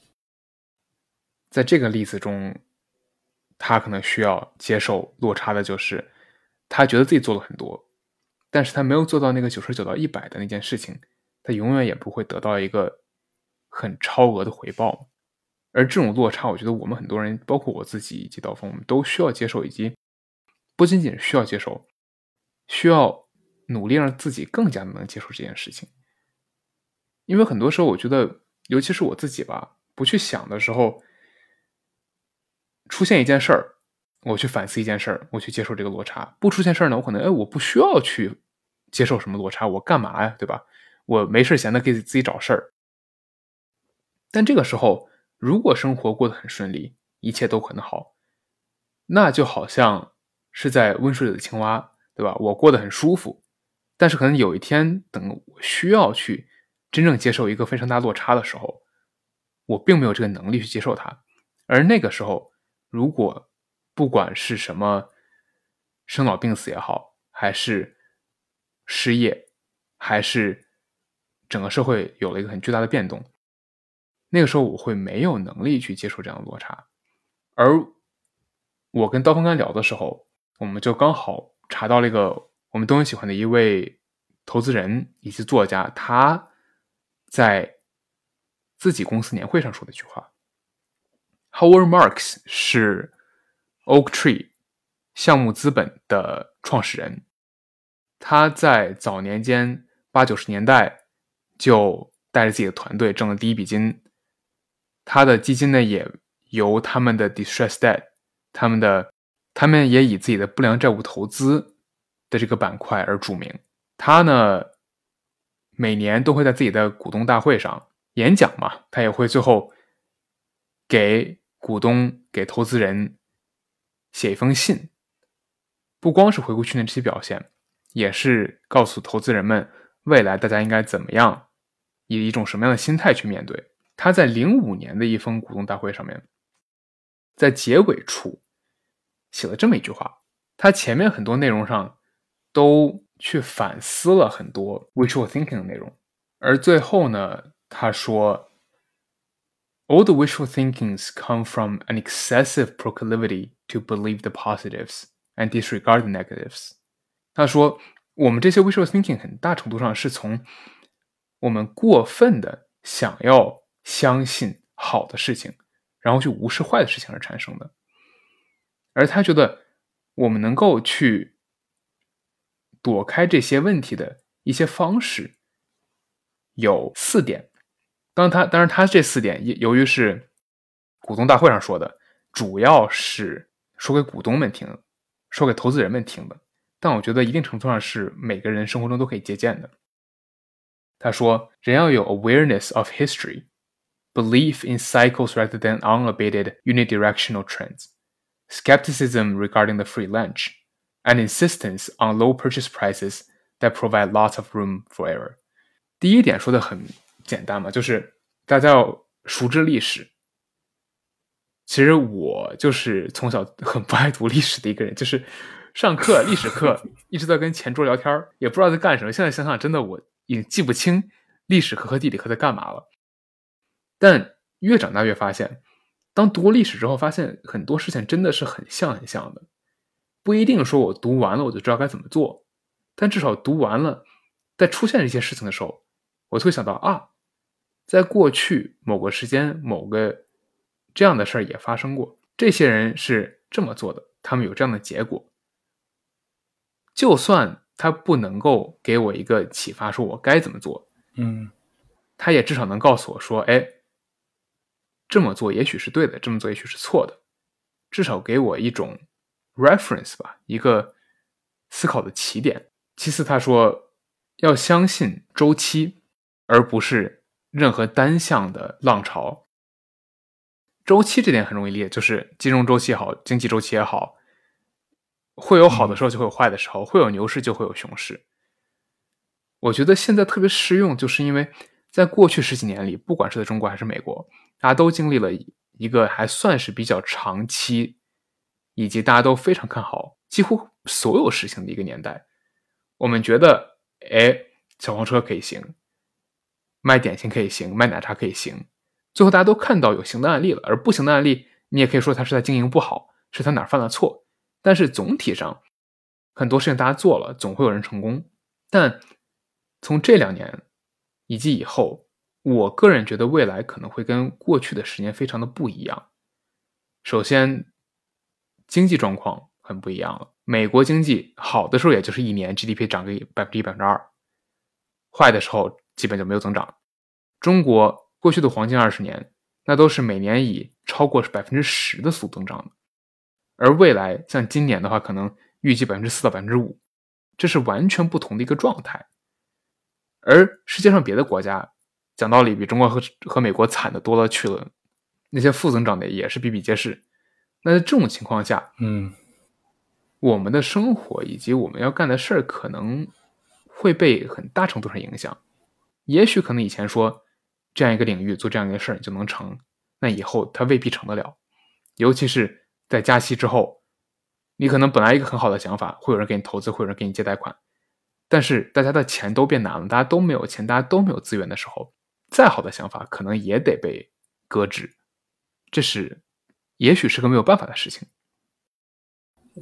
在这个例子中，他可能需要接受落差的就是。他觉得自己做了很多，但是他没有做到那个九十九到一百的那件事情，他永远也不会得到一个很超额的回报。而这种落差，我觉得我们很多人，包括我自己以及刀锋，我们都需要接受，以及不仅仅需要接受，需要努力让自己更加能接受这件事情。因为很多时候，我觉得，尤其是我自己吧，不去想的时候，出现一件事儿。我去反思一件事儿，我去接受这个落差。不出现事儿呢，我可能哎，我不需要去接受什么落差，我干嘛呀，对吧？我没事闲的给自己找事儿。但这个时候，如果生活过得很顺利，一切都很好，那就好像是在温水里的青蛙，对吧？我过得很舒服。但是可能有一天，等我需要去真正接受一个非常大落差的时候，我并没有这个能力去接受它。而那个时候，如果不管是什么生老病死也好，还是失业，还是整个社会有了一个很巨大的变动，那个时候我会没有能力去接受这样的落差。而我跟刀锋刚聊的时候，我们就刚好查到了一个我们都很喜欢的一位投资人以及作家，他在自己公司年会上说的一句话：“Howard Marks 是。” Oaktree 项目资本的创始人，他在早年间八九十年代就带着自己的团队挣了第一笔金。他的基金呢，也由他们的 distressed debt，他们的他们也以自己的不良债务投资的这个板块而著名。他呢，每年都会在自己的股东大会上演讲嘛，他也会最后给股东、给投资人。写一封信，不光是回顾去年这些表现，也是告诉投资人们未来大家应该怎么样，以一种什么样的心态去面对。他在零五年的一封股东大会上面，在结尾处写了这么一句话。他前面很多内容上都去反思了很多 wishful thinking 的内容，而最后呢，他说。All the wishful thinkings come from an excessive proclivity to believe the positives and disregard the negatives。他说，我们这些 wishful thinking 很大程度上是从我们过分的想要相信好的事情，然后去无视坏的事情而产生的。而他觉得，我们能够去躲开这些问题的一些方式有四点。当他当然，他这四点也由于是股东大会上说的，主要是说给股东们听，说给投资人们听的。但我觉得一定程度上是每个人生活中都可以借鉴的。他说，人要有 awareness of history, belief in cycles rather than unabated unidirectional trends, skepticism regarding the free lunch, and insistence on low purchase prices that provide lots of room for error。第一点说的很。简单嘛，就是大家要熟知历史。其实我就是从小很不爱读历史的一个人，就是上课历史课一直在跟前桌聊天也不知道在干什么。现在想想，真的我已经记不清历史课和地理课在干嘛了。但越长大越发现，当读过历史之后，发现很多事情真的是很像很像的。不一定说我读完了我就知道该怎么做，但至少读完了，在出现这些事情的时候，我就会想到啊。在过去某个时间、某个这样的事儿也发生过，这些人是这么做的，他们有这样的结果。就算他不能够给我一个启发，说我该怎么做，嗯他也至少能告诉我说，哎，这么做也许是对的，这么做也许是错的，至少给我一种 reference 吧，一个思考的起点。其次，他说要相信周期，而不是任何单向的浪潮。周期这点很容易理解，就是金融周期也好，经济周期也好，会有好的时候就会有坏的时候，会有牛市就会有熊市。我觉得现在特别适用，就是因为在过去十几年里，不管是在中国还是美国，大家都经历了一个还算是比较长期，以及大家都非常看好几乎所有事情的一个年代。我们觉得，哎，小黄车可以行，卖点心可以行，卖奶茶可以行。最后大家都看到有行的案例了，而不行的案例，你也可以说他是在经营不好，是他哪儿犯了错。但是总体上，很多事情大家做了，总会有人成功。但从这两年以及以后，我个人觉得未来可能会跟过去的十年非常的不一样。首先，经济状况很不一样了。美国经济好的时候，也就是一年 GDP 涨个百分之一、百分之二；坏的时候，基本就没有增长。中国。过去的黄金二十年，那都是每年以超过百分之十的速度增长的，而未来像今年的话，可能预计百分之四到百分之五，这是完全不同的一个状态。而世界上别的国家，讲道理比中国和和美国惨的多了去了，那些负增长的也是比比皆是。那在这种情况下，嗯，我们的生活以及我们要干的事儿，可能会被很大程度上影响。也许可能以前说。这样一个领域做这样一个事儿，你就能成？那以后它未必成得了，尤其是在加息之后，你可能本来一个很好的想法，会有人给你投资，会有人给你借贷款，但是大家的钱都变难了，大家都没有钱，大家都没有资源的时候，再好的想法可能也得被搁置，这是也许是个没有办法的事情。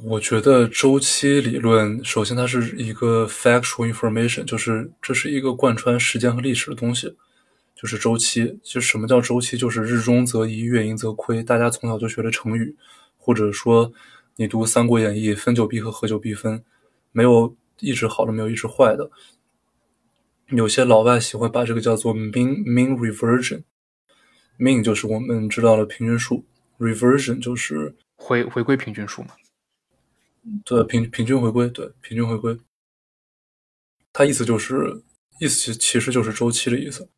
我觉得周期理论，首先它是一个 factual information，就是这是一个贯穿时间和历史的东西。就是周期，就什么叫周期？就是日中则移，月盈则亏。大家从小就学的成语，或者说你读《三国演义》，分久必合，合久必分，没有一直好的，没有一直坏的。有些老外喜欢把这个叫做 mean mean reversion，mean 就是我们知道的平均数，reversion 就是回回归平均数嘛。对，平平均回归，对，平均回归。它意思就是意思其实就是周期的意思。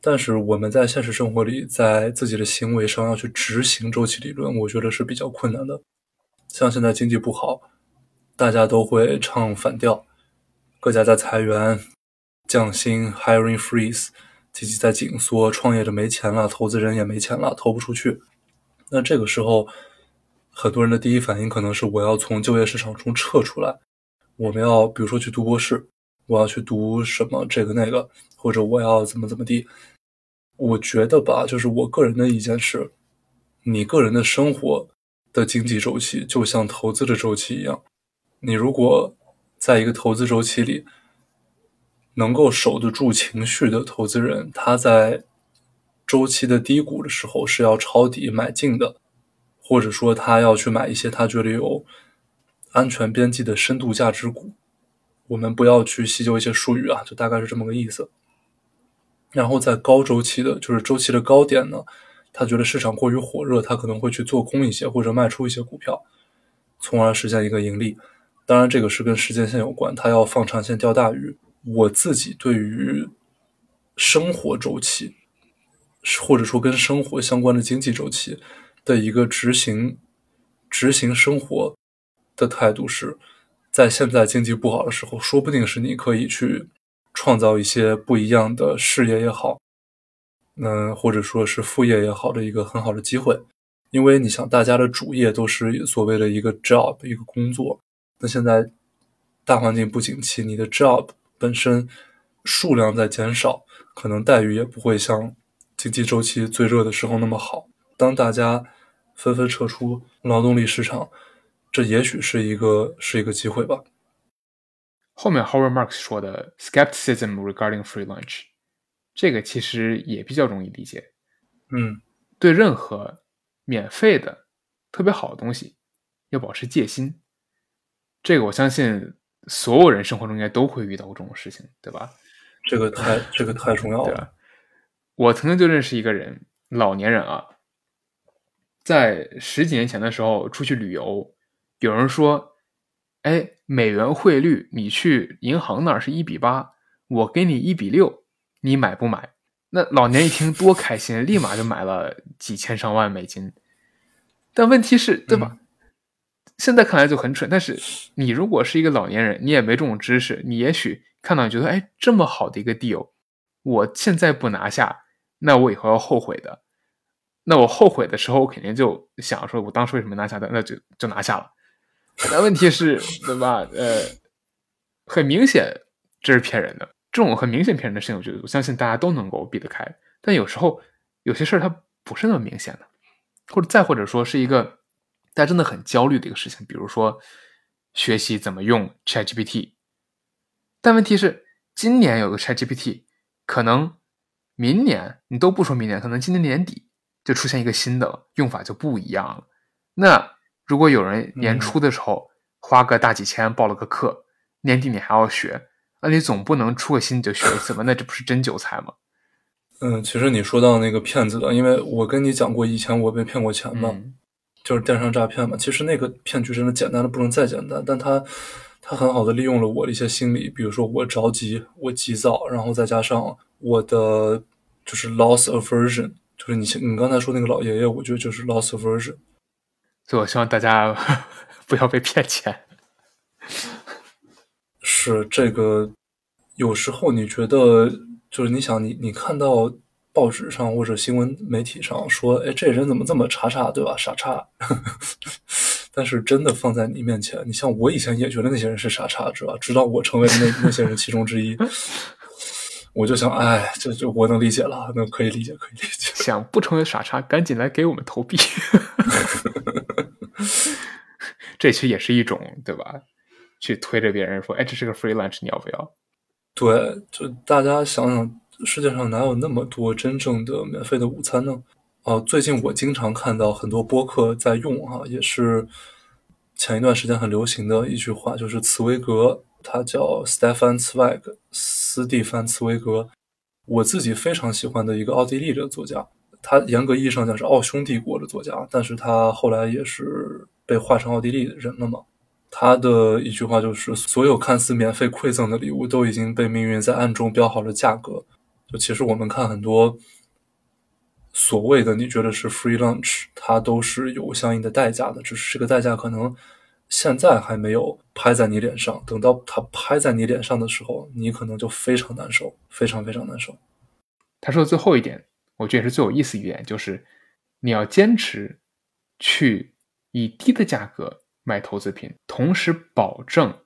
但是我们在现实生活里，在自己的行为上要去执行周期理论，我觉得是比较困难的。像现在经济不好，大家都会唱反调，各家在裁员、降薪、hiring freeze，经济在紧缩，创业者没钱了，投资人也没钱了，投不出去。那这个时候，很多人的第一反应可能是我要从就业市场中撤出来，我们要比如说去读博士，我要去读什么这个那个，或者我要怎么怎么地。我觉得吧，就是我个人的意见是，你个人的生活的经济周期就像投资的周期一样。你如果在一个投资周期里能够守得住情绪的投资人，他在周期的低谷的时候是要抄底买进的，或者说他要去买一些他觉得有安全边际的深度价值股。我们不要去细究一些术语啊，就大概是这么个意思。然后在高周期的，就是周期的高点呢，他觉得市场过于火热，他可能会去做空一些或者卖出一些股票，从而实现一个盈利。当然，这个是跟时间线有关，他要放长线钓大鱼。我自己对于生活周期，或者说跟生活相关的经济周期的一个执行、执行生活的态度是，在现在经济不好的时候，说不定是你可以去。创造一些不一样的事业也好，嗯，或者说是副业也好的一个很好的机会，因为你想，大家的主业都是所谓的一个 job 一个工作，那现在大环境不景气，你的 job 本身数量在减少，可能待遇也不会像经济周期最热的时候那么好。当大家纷纷撤出劳动力市场，这也许是一个是一个机会吧。后面 Howard Marks 说的 skepticism regarding free lunch，这个其实也比较容易理解。嗯，对任何免费的特别好的东西要保持戒心。这个我相信所有人生活中应该都会遇到过这种事情，对吧？这个太这个太重要了。我曾经就认识一个人，老年人啊，在十几年前的时候出去旅游，有人说：“哎，美元汇率你去银行那儿是一比八，我给你一比六，你买不买？”那老年一听多开心，立马就买了几千上万美金。但问题是，对吧？现在看来就很蠢，但是你如果是一个老年人，你也没这种知识，你也许看到你觉得，哎，这么好的一个 deal，我现在不拿下，那我以后要后悔的。那我后悔的时候，我肯定就想说，我当初为什么拿下的？那就就拿下了。但问题是，对吧？呃，很明显这是骗人的。这种很明显骗人的事情，我觉得我相信大家都能够避得开。但有时候有些事儿它不是那么明显的，或者再或者说是一个大家真的很焦虑的一个事情，比如说学习怎么用 ChatGPT。但问题是，今年有个 ChatGPT，可能明年你都不说明年，可能今年年底就出现一个新的了，用法就不一样了。那如果有人年初的时候花个大几千报了个课，年底你还要学。那你总不能出个新就学一次吧？那这不是真韭菜吗？嗯，其实你说到那个骗子的，因为我跟你讲过，以前我被骗过钱嘛，就是电商诈骗嘛。其实那个骗局真的简单的不能再简单，但他他很好的利用了我的一些心理，比如说我着急，我急躁，然后再加上我的就是 loss aversion，就是你你刚才说那个老爷爷，我觉得就是 loss aversion。所以我希望大家 [LAUGHS] 不要被骗钱。是这个，有时候你觉得就是你想你你看到报纸上或者新闻媒体上说，哎，这人怎么这么叉叉，对吧？傻叉。[LAUGHS] 但是真的放在你面前，你像我以前也觉得那些人是傻叉，是吧？直到我成为那那些人其中之一，[LAUGHS] 我就想，哎，这就我能理解了，那可以理解，可以理解。[LAUGHS] 想不成为傻叉，赶紧来给我们投币。这其实也是一种，对吧？去推着别人说：“哎，这是个 free lunch，你要不要？”对，就大家想想，世界上哪有那么多真正的免费的午餐呢？哦，最近我经常看到很多播客在用哈，也是前一段时间很流行的一句话，就是茨威格，他叫 Stefan Zweig，斯蒂芬·茨威格，我自己非常喜欢的一个奥地利的作家，他严格意义上讲是奥匈帝国的作家，但是他后来也是被划成奥地利人了嘛。他的一句话就是：“所有看似免费馈赠的礼物，都已经被命运在暗中标好了价格。”就其实我们看很多所谓的你觉得是 free lunch，它都是有相应的代价的，只是这个代价可能现在还没有拍在你脸上。等到它拍在你脸上的时候，你可能就非常难受，非常非常难受。他说的最后一点，我觉得也是最有意思一点，就是你要坚持去以低的价格。买投资品，同时保证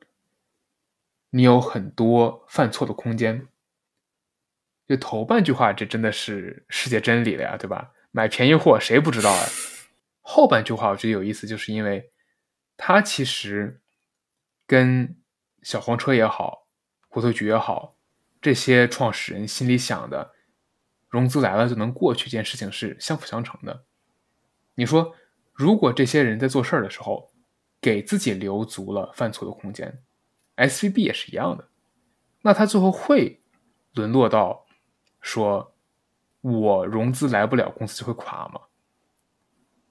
你有很多犯错的空间。就头半句话，这真的是世界真理了呀，对吧？买便宜货谁不知道啊？后半句话我觉得有意思，就是因为它其实跟小黄车也好，骨头局也好，这些创始人心里想的融资来了就能过去这件事情是相辅相成的。你说，如果这些人在做事儿的时候，给自己留足了犯错的空间，S V B 也是一样的。那他最后会沦落到说，我融资来不了，公司就会垮吗？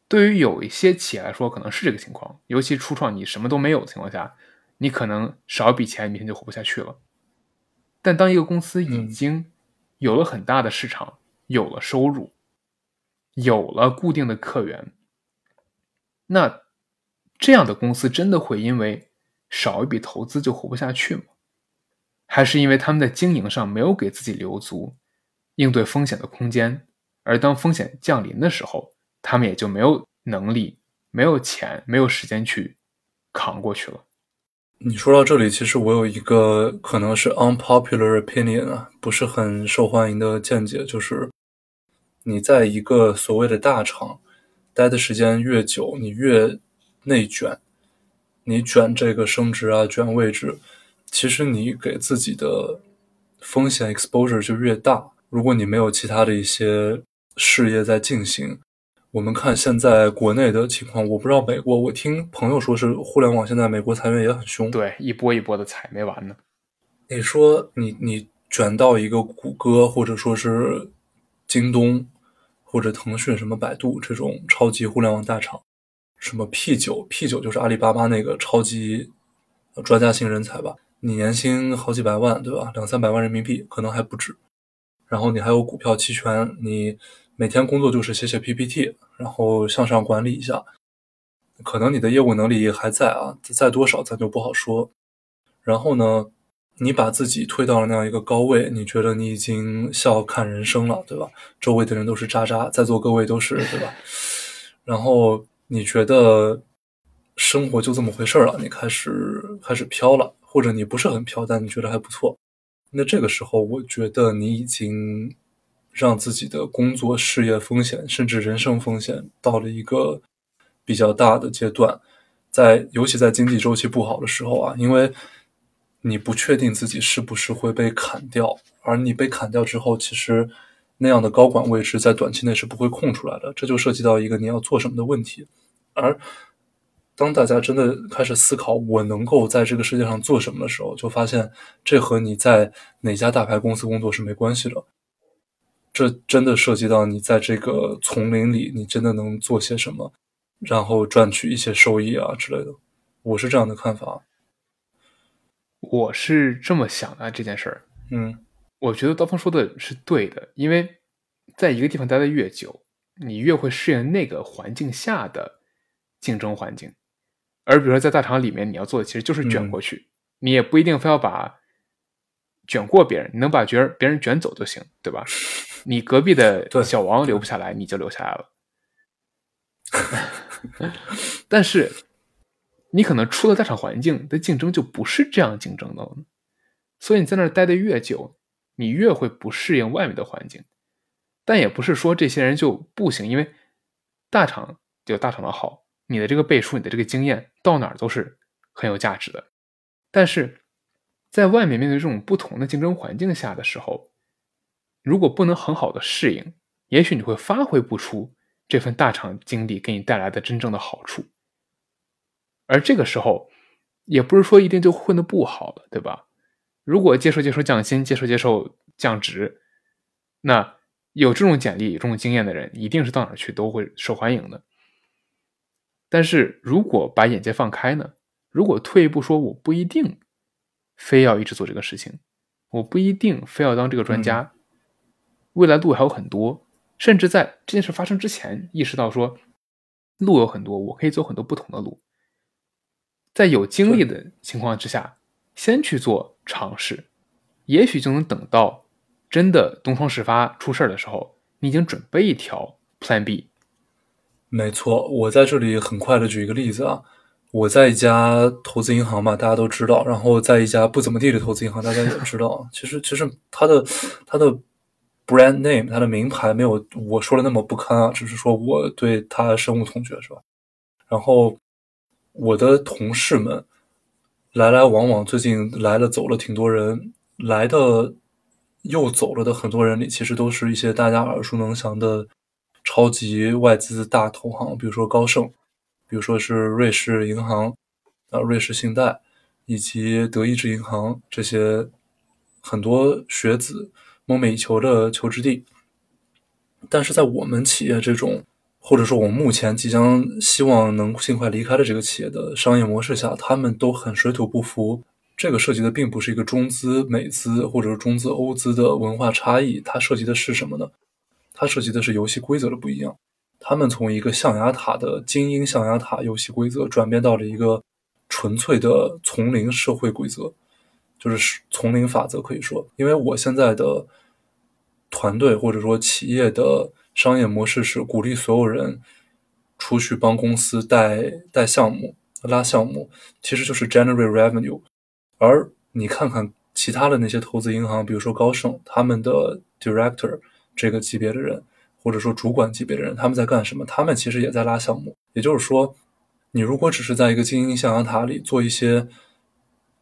对于有一些企业来说，可能是这个情况。尤其初创，你什么都没有的情况下，你可能少一笔钱，明天就活不下去了。但当一个公司已经有了很大的市场，有了收入，有了固定的客源，那。这样的公司真的会因为少一笔投资就活不下去吗？还是因为他们在经营上没有给自己留足应对风险的空间，而当风险降临的时候，他们也就没有能力、没有钱、没有时间去扛过去了？你说到这里，其实我有一个可能是 unpopular opinion 啊，不是很受欢迎的见解，就是你在一个所谓的大厂待的时间越久，你越。内卷，你卷这个升职啊，卷位置，其实你给自己的风险 exposure 就越大。如果你没有其他的一些事业在进行，我们看现在国内的情况，我不知道美国，我听朋友说是互联网现在美国裁员也很凶，对，一波一波的裁没完呢。你说你你卷到一个谷歌或者说是京东或者腾讯什么百度这种超级互联网大厂，什么 P 九 P 九就是阿里巴巴那个超级专家型人才吧？你年薪好几百万，对吧？两三百万人民币可能还不止。然后你还有股票期权，你每天工作就是写写 PPT，然后向上管理一下。可能你的业务能力还在啊，在多少咱就不好说。然后呢，你把自己推到了那样一个高位，你觉得你已经笑看人生了，对吧？周围的人都是渣渣，在座各位都是，对吧？然后你觉得生活就这么回事了，你开始开始飘了，或者你不是很飘，但你觉得还不错。那这个时候，我觉得你已经让自己的工作、事业风险，甚至人生风险到了一个比较大的阶段。在尤其在经济周期不好的时候啊，因为你不确定自己是不是会被砍掉，而你被砍掉之后，其实那样的高管位置在短期内是不会空出来的。这就涉及到一个你要做什么的问题，而。当大家真的开始思考我能够在这个世界上做什么的时候，就发现这和你在哪家大牌公司工作是没关系的。这真的涉及到你在这个丛林里，你真的能做些什么，然后赚取一些收益啊之类的。我是这样的看法。我是这么想的这件事儿。嗯，我觉得刀锋说的是对的，因为在一个地方待的越久，你越会适应那个环境下的竞争环境。而比如说，在大厂里面，你要做的其实就是卷过去，你也不一定非要把卷过别人，你能把别人别人卷走就行，对吧？你隔壁的 [LAUGHS] 小王留不下来，你就留下来了。[LAUGHS] 但是，你可能出了大厂环境的竞争就不是这样竞争的了，所以你在那儿待的越久，你越会不适应外面的环境。但也不是说这些人就不行，因为大厂有大厂的好。你的这个背书，你的这个经验到哪儿都是很有价值的，但是在外面面对这种不同的竞争环境下的时候，如果不能很好的适应，也许你会发挥不出这份大厂经历给你带来的真正的好处。而这个时候，也不是说一定就混的不好了，对吧？如果接受接受降薪，接受接受降职，那有这种简历、有这种经验的人，一定是到哪儿去都会受欢迎的。但是如果把眼界放开呢？如果退一步说，我不一定非要一直做这个事情，我不一定非要当这个专家，未来路还有很多，甚至在这件事发生之前，意识到说路有很多，我可以走很多不同的路，在有精力的情况之下，先去做尝试，也许就能等到真的东窗事发出事的时候，你已经准备一条 Plan B。没错，我在这里很快的举一个例子啊，我在一家投资银行嘛，大家都知道，然后在一家不怎么地的投资银行，大家也知道，其实其实它的它的 brand name，它的名牌没有我说的那么不堪啊，只是说我对它深恶痛绝，是吧？然后我的同事们来来往往，最近来了走了挺多人，来的又走了的很多人里，其实都是一些大家耳熟能详的。超级外资大投行，比如说高盛，比如说是瑞士银行，啊，瑞士信贷，以及德意志银行这些很多学子梦寐以求的求职地。但是在我们企业这种，或者说我们目前即将希望能尽快离开的这个企业的商业模式下，他们都很水土不服。这个涉及的并不是一个中资、美资或者是中资、欧资的文化差异，它涉及的是什么呢？它涉及的是游戏规则的不一样，他们从一个象牙塔的精英象牙塔游戏规则转变到了一个纯粹的丛林社会规则，就是丛林法则可以说。因为我现在的团队或者说企业的商业模式是鼓励所有人出去帮公司带带项目、拉项目，其实就是 generate revenue。而你看看其他的那些投资银行，比如说高盛，他们的 director。这个级别的人，或者说主管级别的人，他们在干什么？他们其实也在拉项目。也就是说，你如果只是在一个精英象牙塔里做一些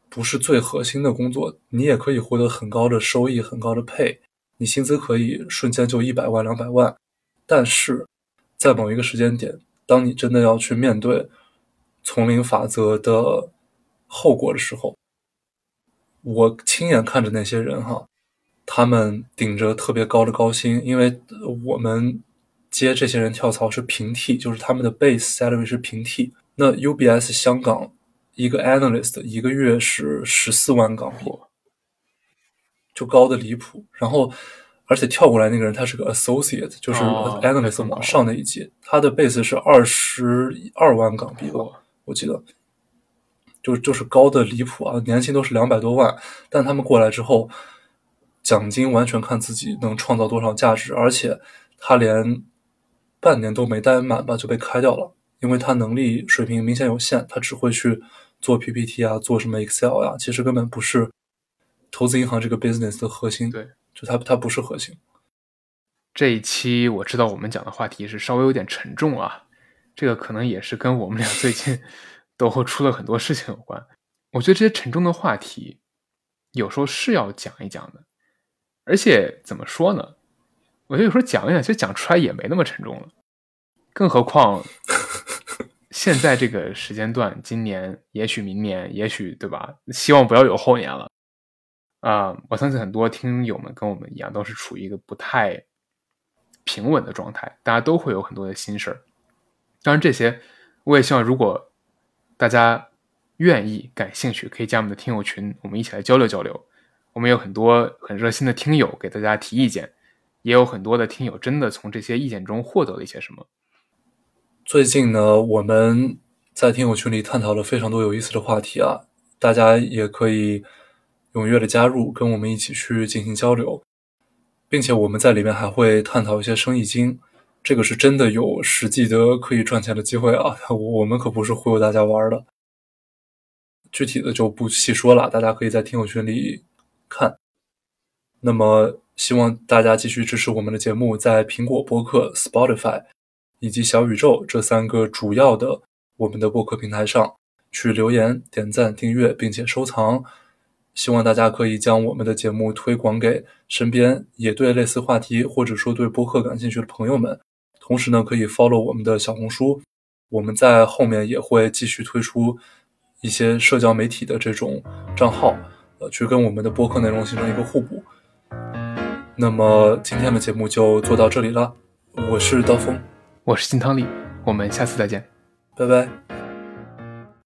不是最核心的工作，你也可以获得很高的收益、很高的配，你薪资可以瞬间就一百万、两百万。但是在某一个时间点，当你真的要去面对丛林法则的后果的时候，我亲眼看着那些人哈，他们顶着特别高的高薪，因为我们接这些人跳槽是平替，就是他们的 base salary 是平替。那 UBS 香港一个 analyst 一个月是十四万港币，就高的离谱。然后，而且跳过来那个人他是个 associate，就是 analyst 往上那一级，他的 base 是二十二万港币吧，我记得。就就是高的离谱啊！年薪都是两百多万，但他们过来之后，奖金完全看自己能创造多少价值，而且他连半年都没待满吧就被开掉了，因为他能力水平明显有限，他只会去做 PPT 啊，做什么 Excel 呀，其实根本不是投资银行这个 business 的核心。对，就他他不是核心。这一期我知道我们讲的话题是稍微有点沉重啊，这个可能也是跟我们俩最近。[LAUGHS] 都会出了很多事情有关，我觉得这些沉重的话题，有时候是要讲一讲的。而且怎么说呢？我觉得有时候讲一讲，其实讲出来也没那么沉重了。更何况 [LAUGHS] 现在这个时间段，今年也许明年，也许对吧？希望不要有后年了。啊，我相信很多听友们跟我们一样，都是处于一个不太平稳的状态，大家都会有很多的心事儿。当然，这些我也希望如果。大家愿意、感兴趣，可以加我们的听友群，我们一起来交流交流。我们有很多很热心的听友给大家提意见，也有很多的听友真的从这些意见中获得了一些什么。最近呢，我们在听友群里探讨了非常多有意思的话题啊，大家也可以踊跃的加入，跟我们一起去进行交流，并且我们在里面还会探讨一些生意经。这个是真的有实际的可以赚钱的机会啊！[LAUGHS] 我们可不是忽悠大家玩的，具体的就不细说了，大家可以在听友群里看。那么，希望大家继续支持我们的节目，在苹果播客、Spotify 以及小宇宙这三个主要的我们的播客平台上去留言、点赞、订阅，并且收藏。希望大家可以将我们的节目推广给身边也对类似话题或者说对播客感兴趣的朋友们。同时呢，可以 follow 我们的小红书，我们在后面也会继续推出一些社交媒体的这种账号，呃，去跟我们的播客内容形成一个互补。那么今天的节目就做到这里了，我是刀锋，我是金汤力，我们下次再见，拜拜。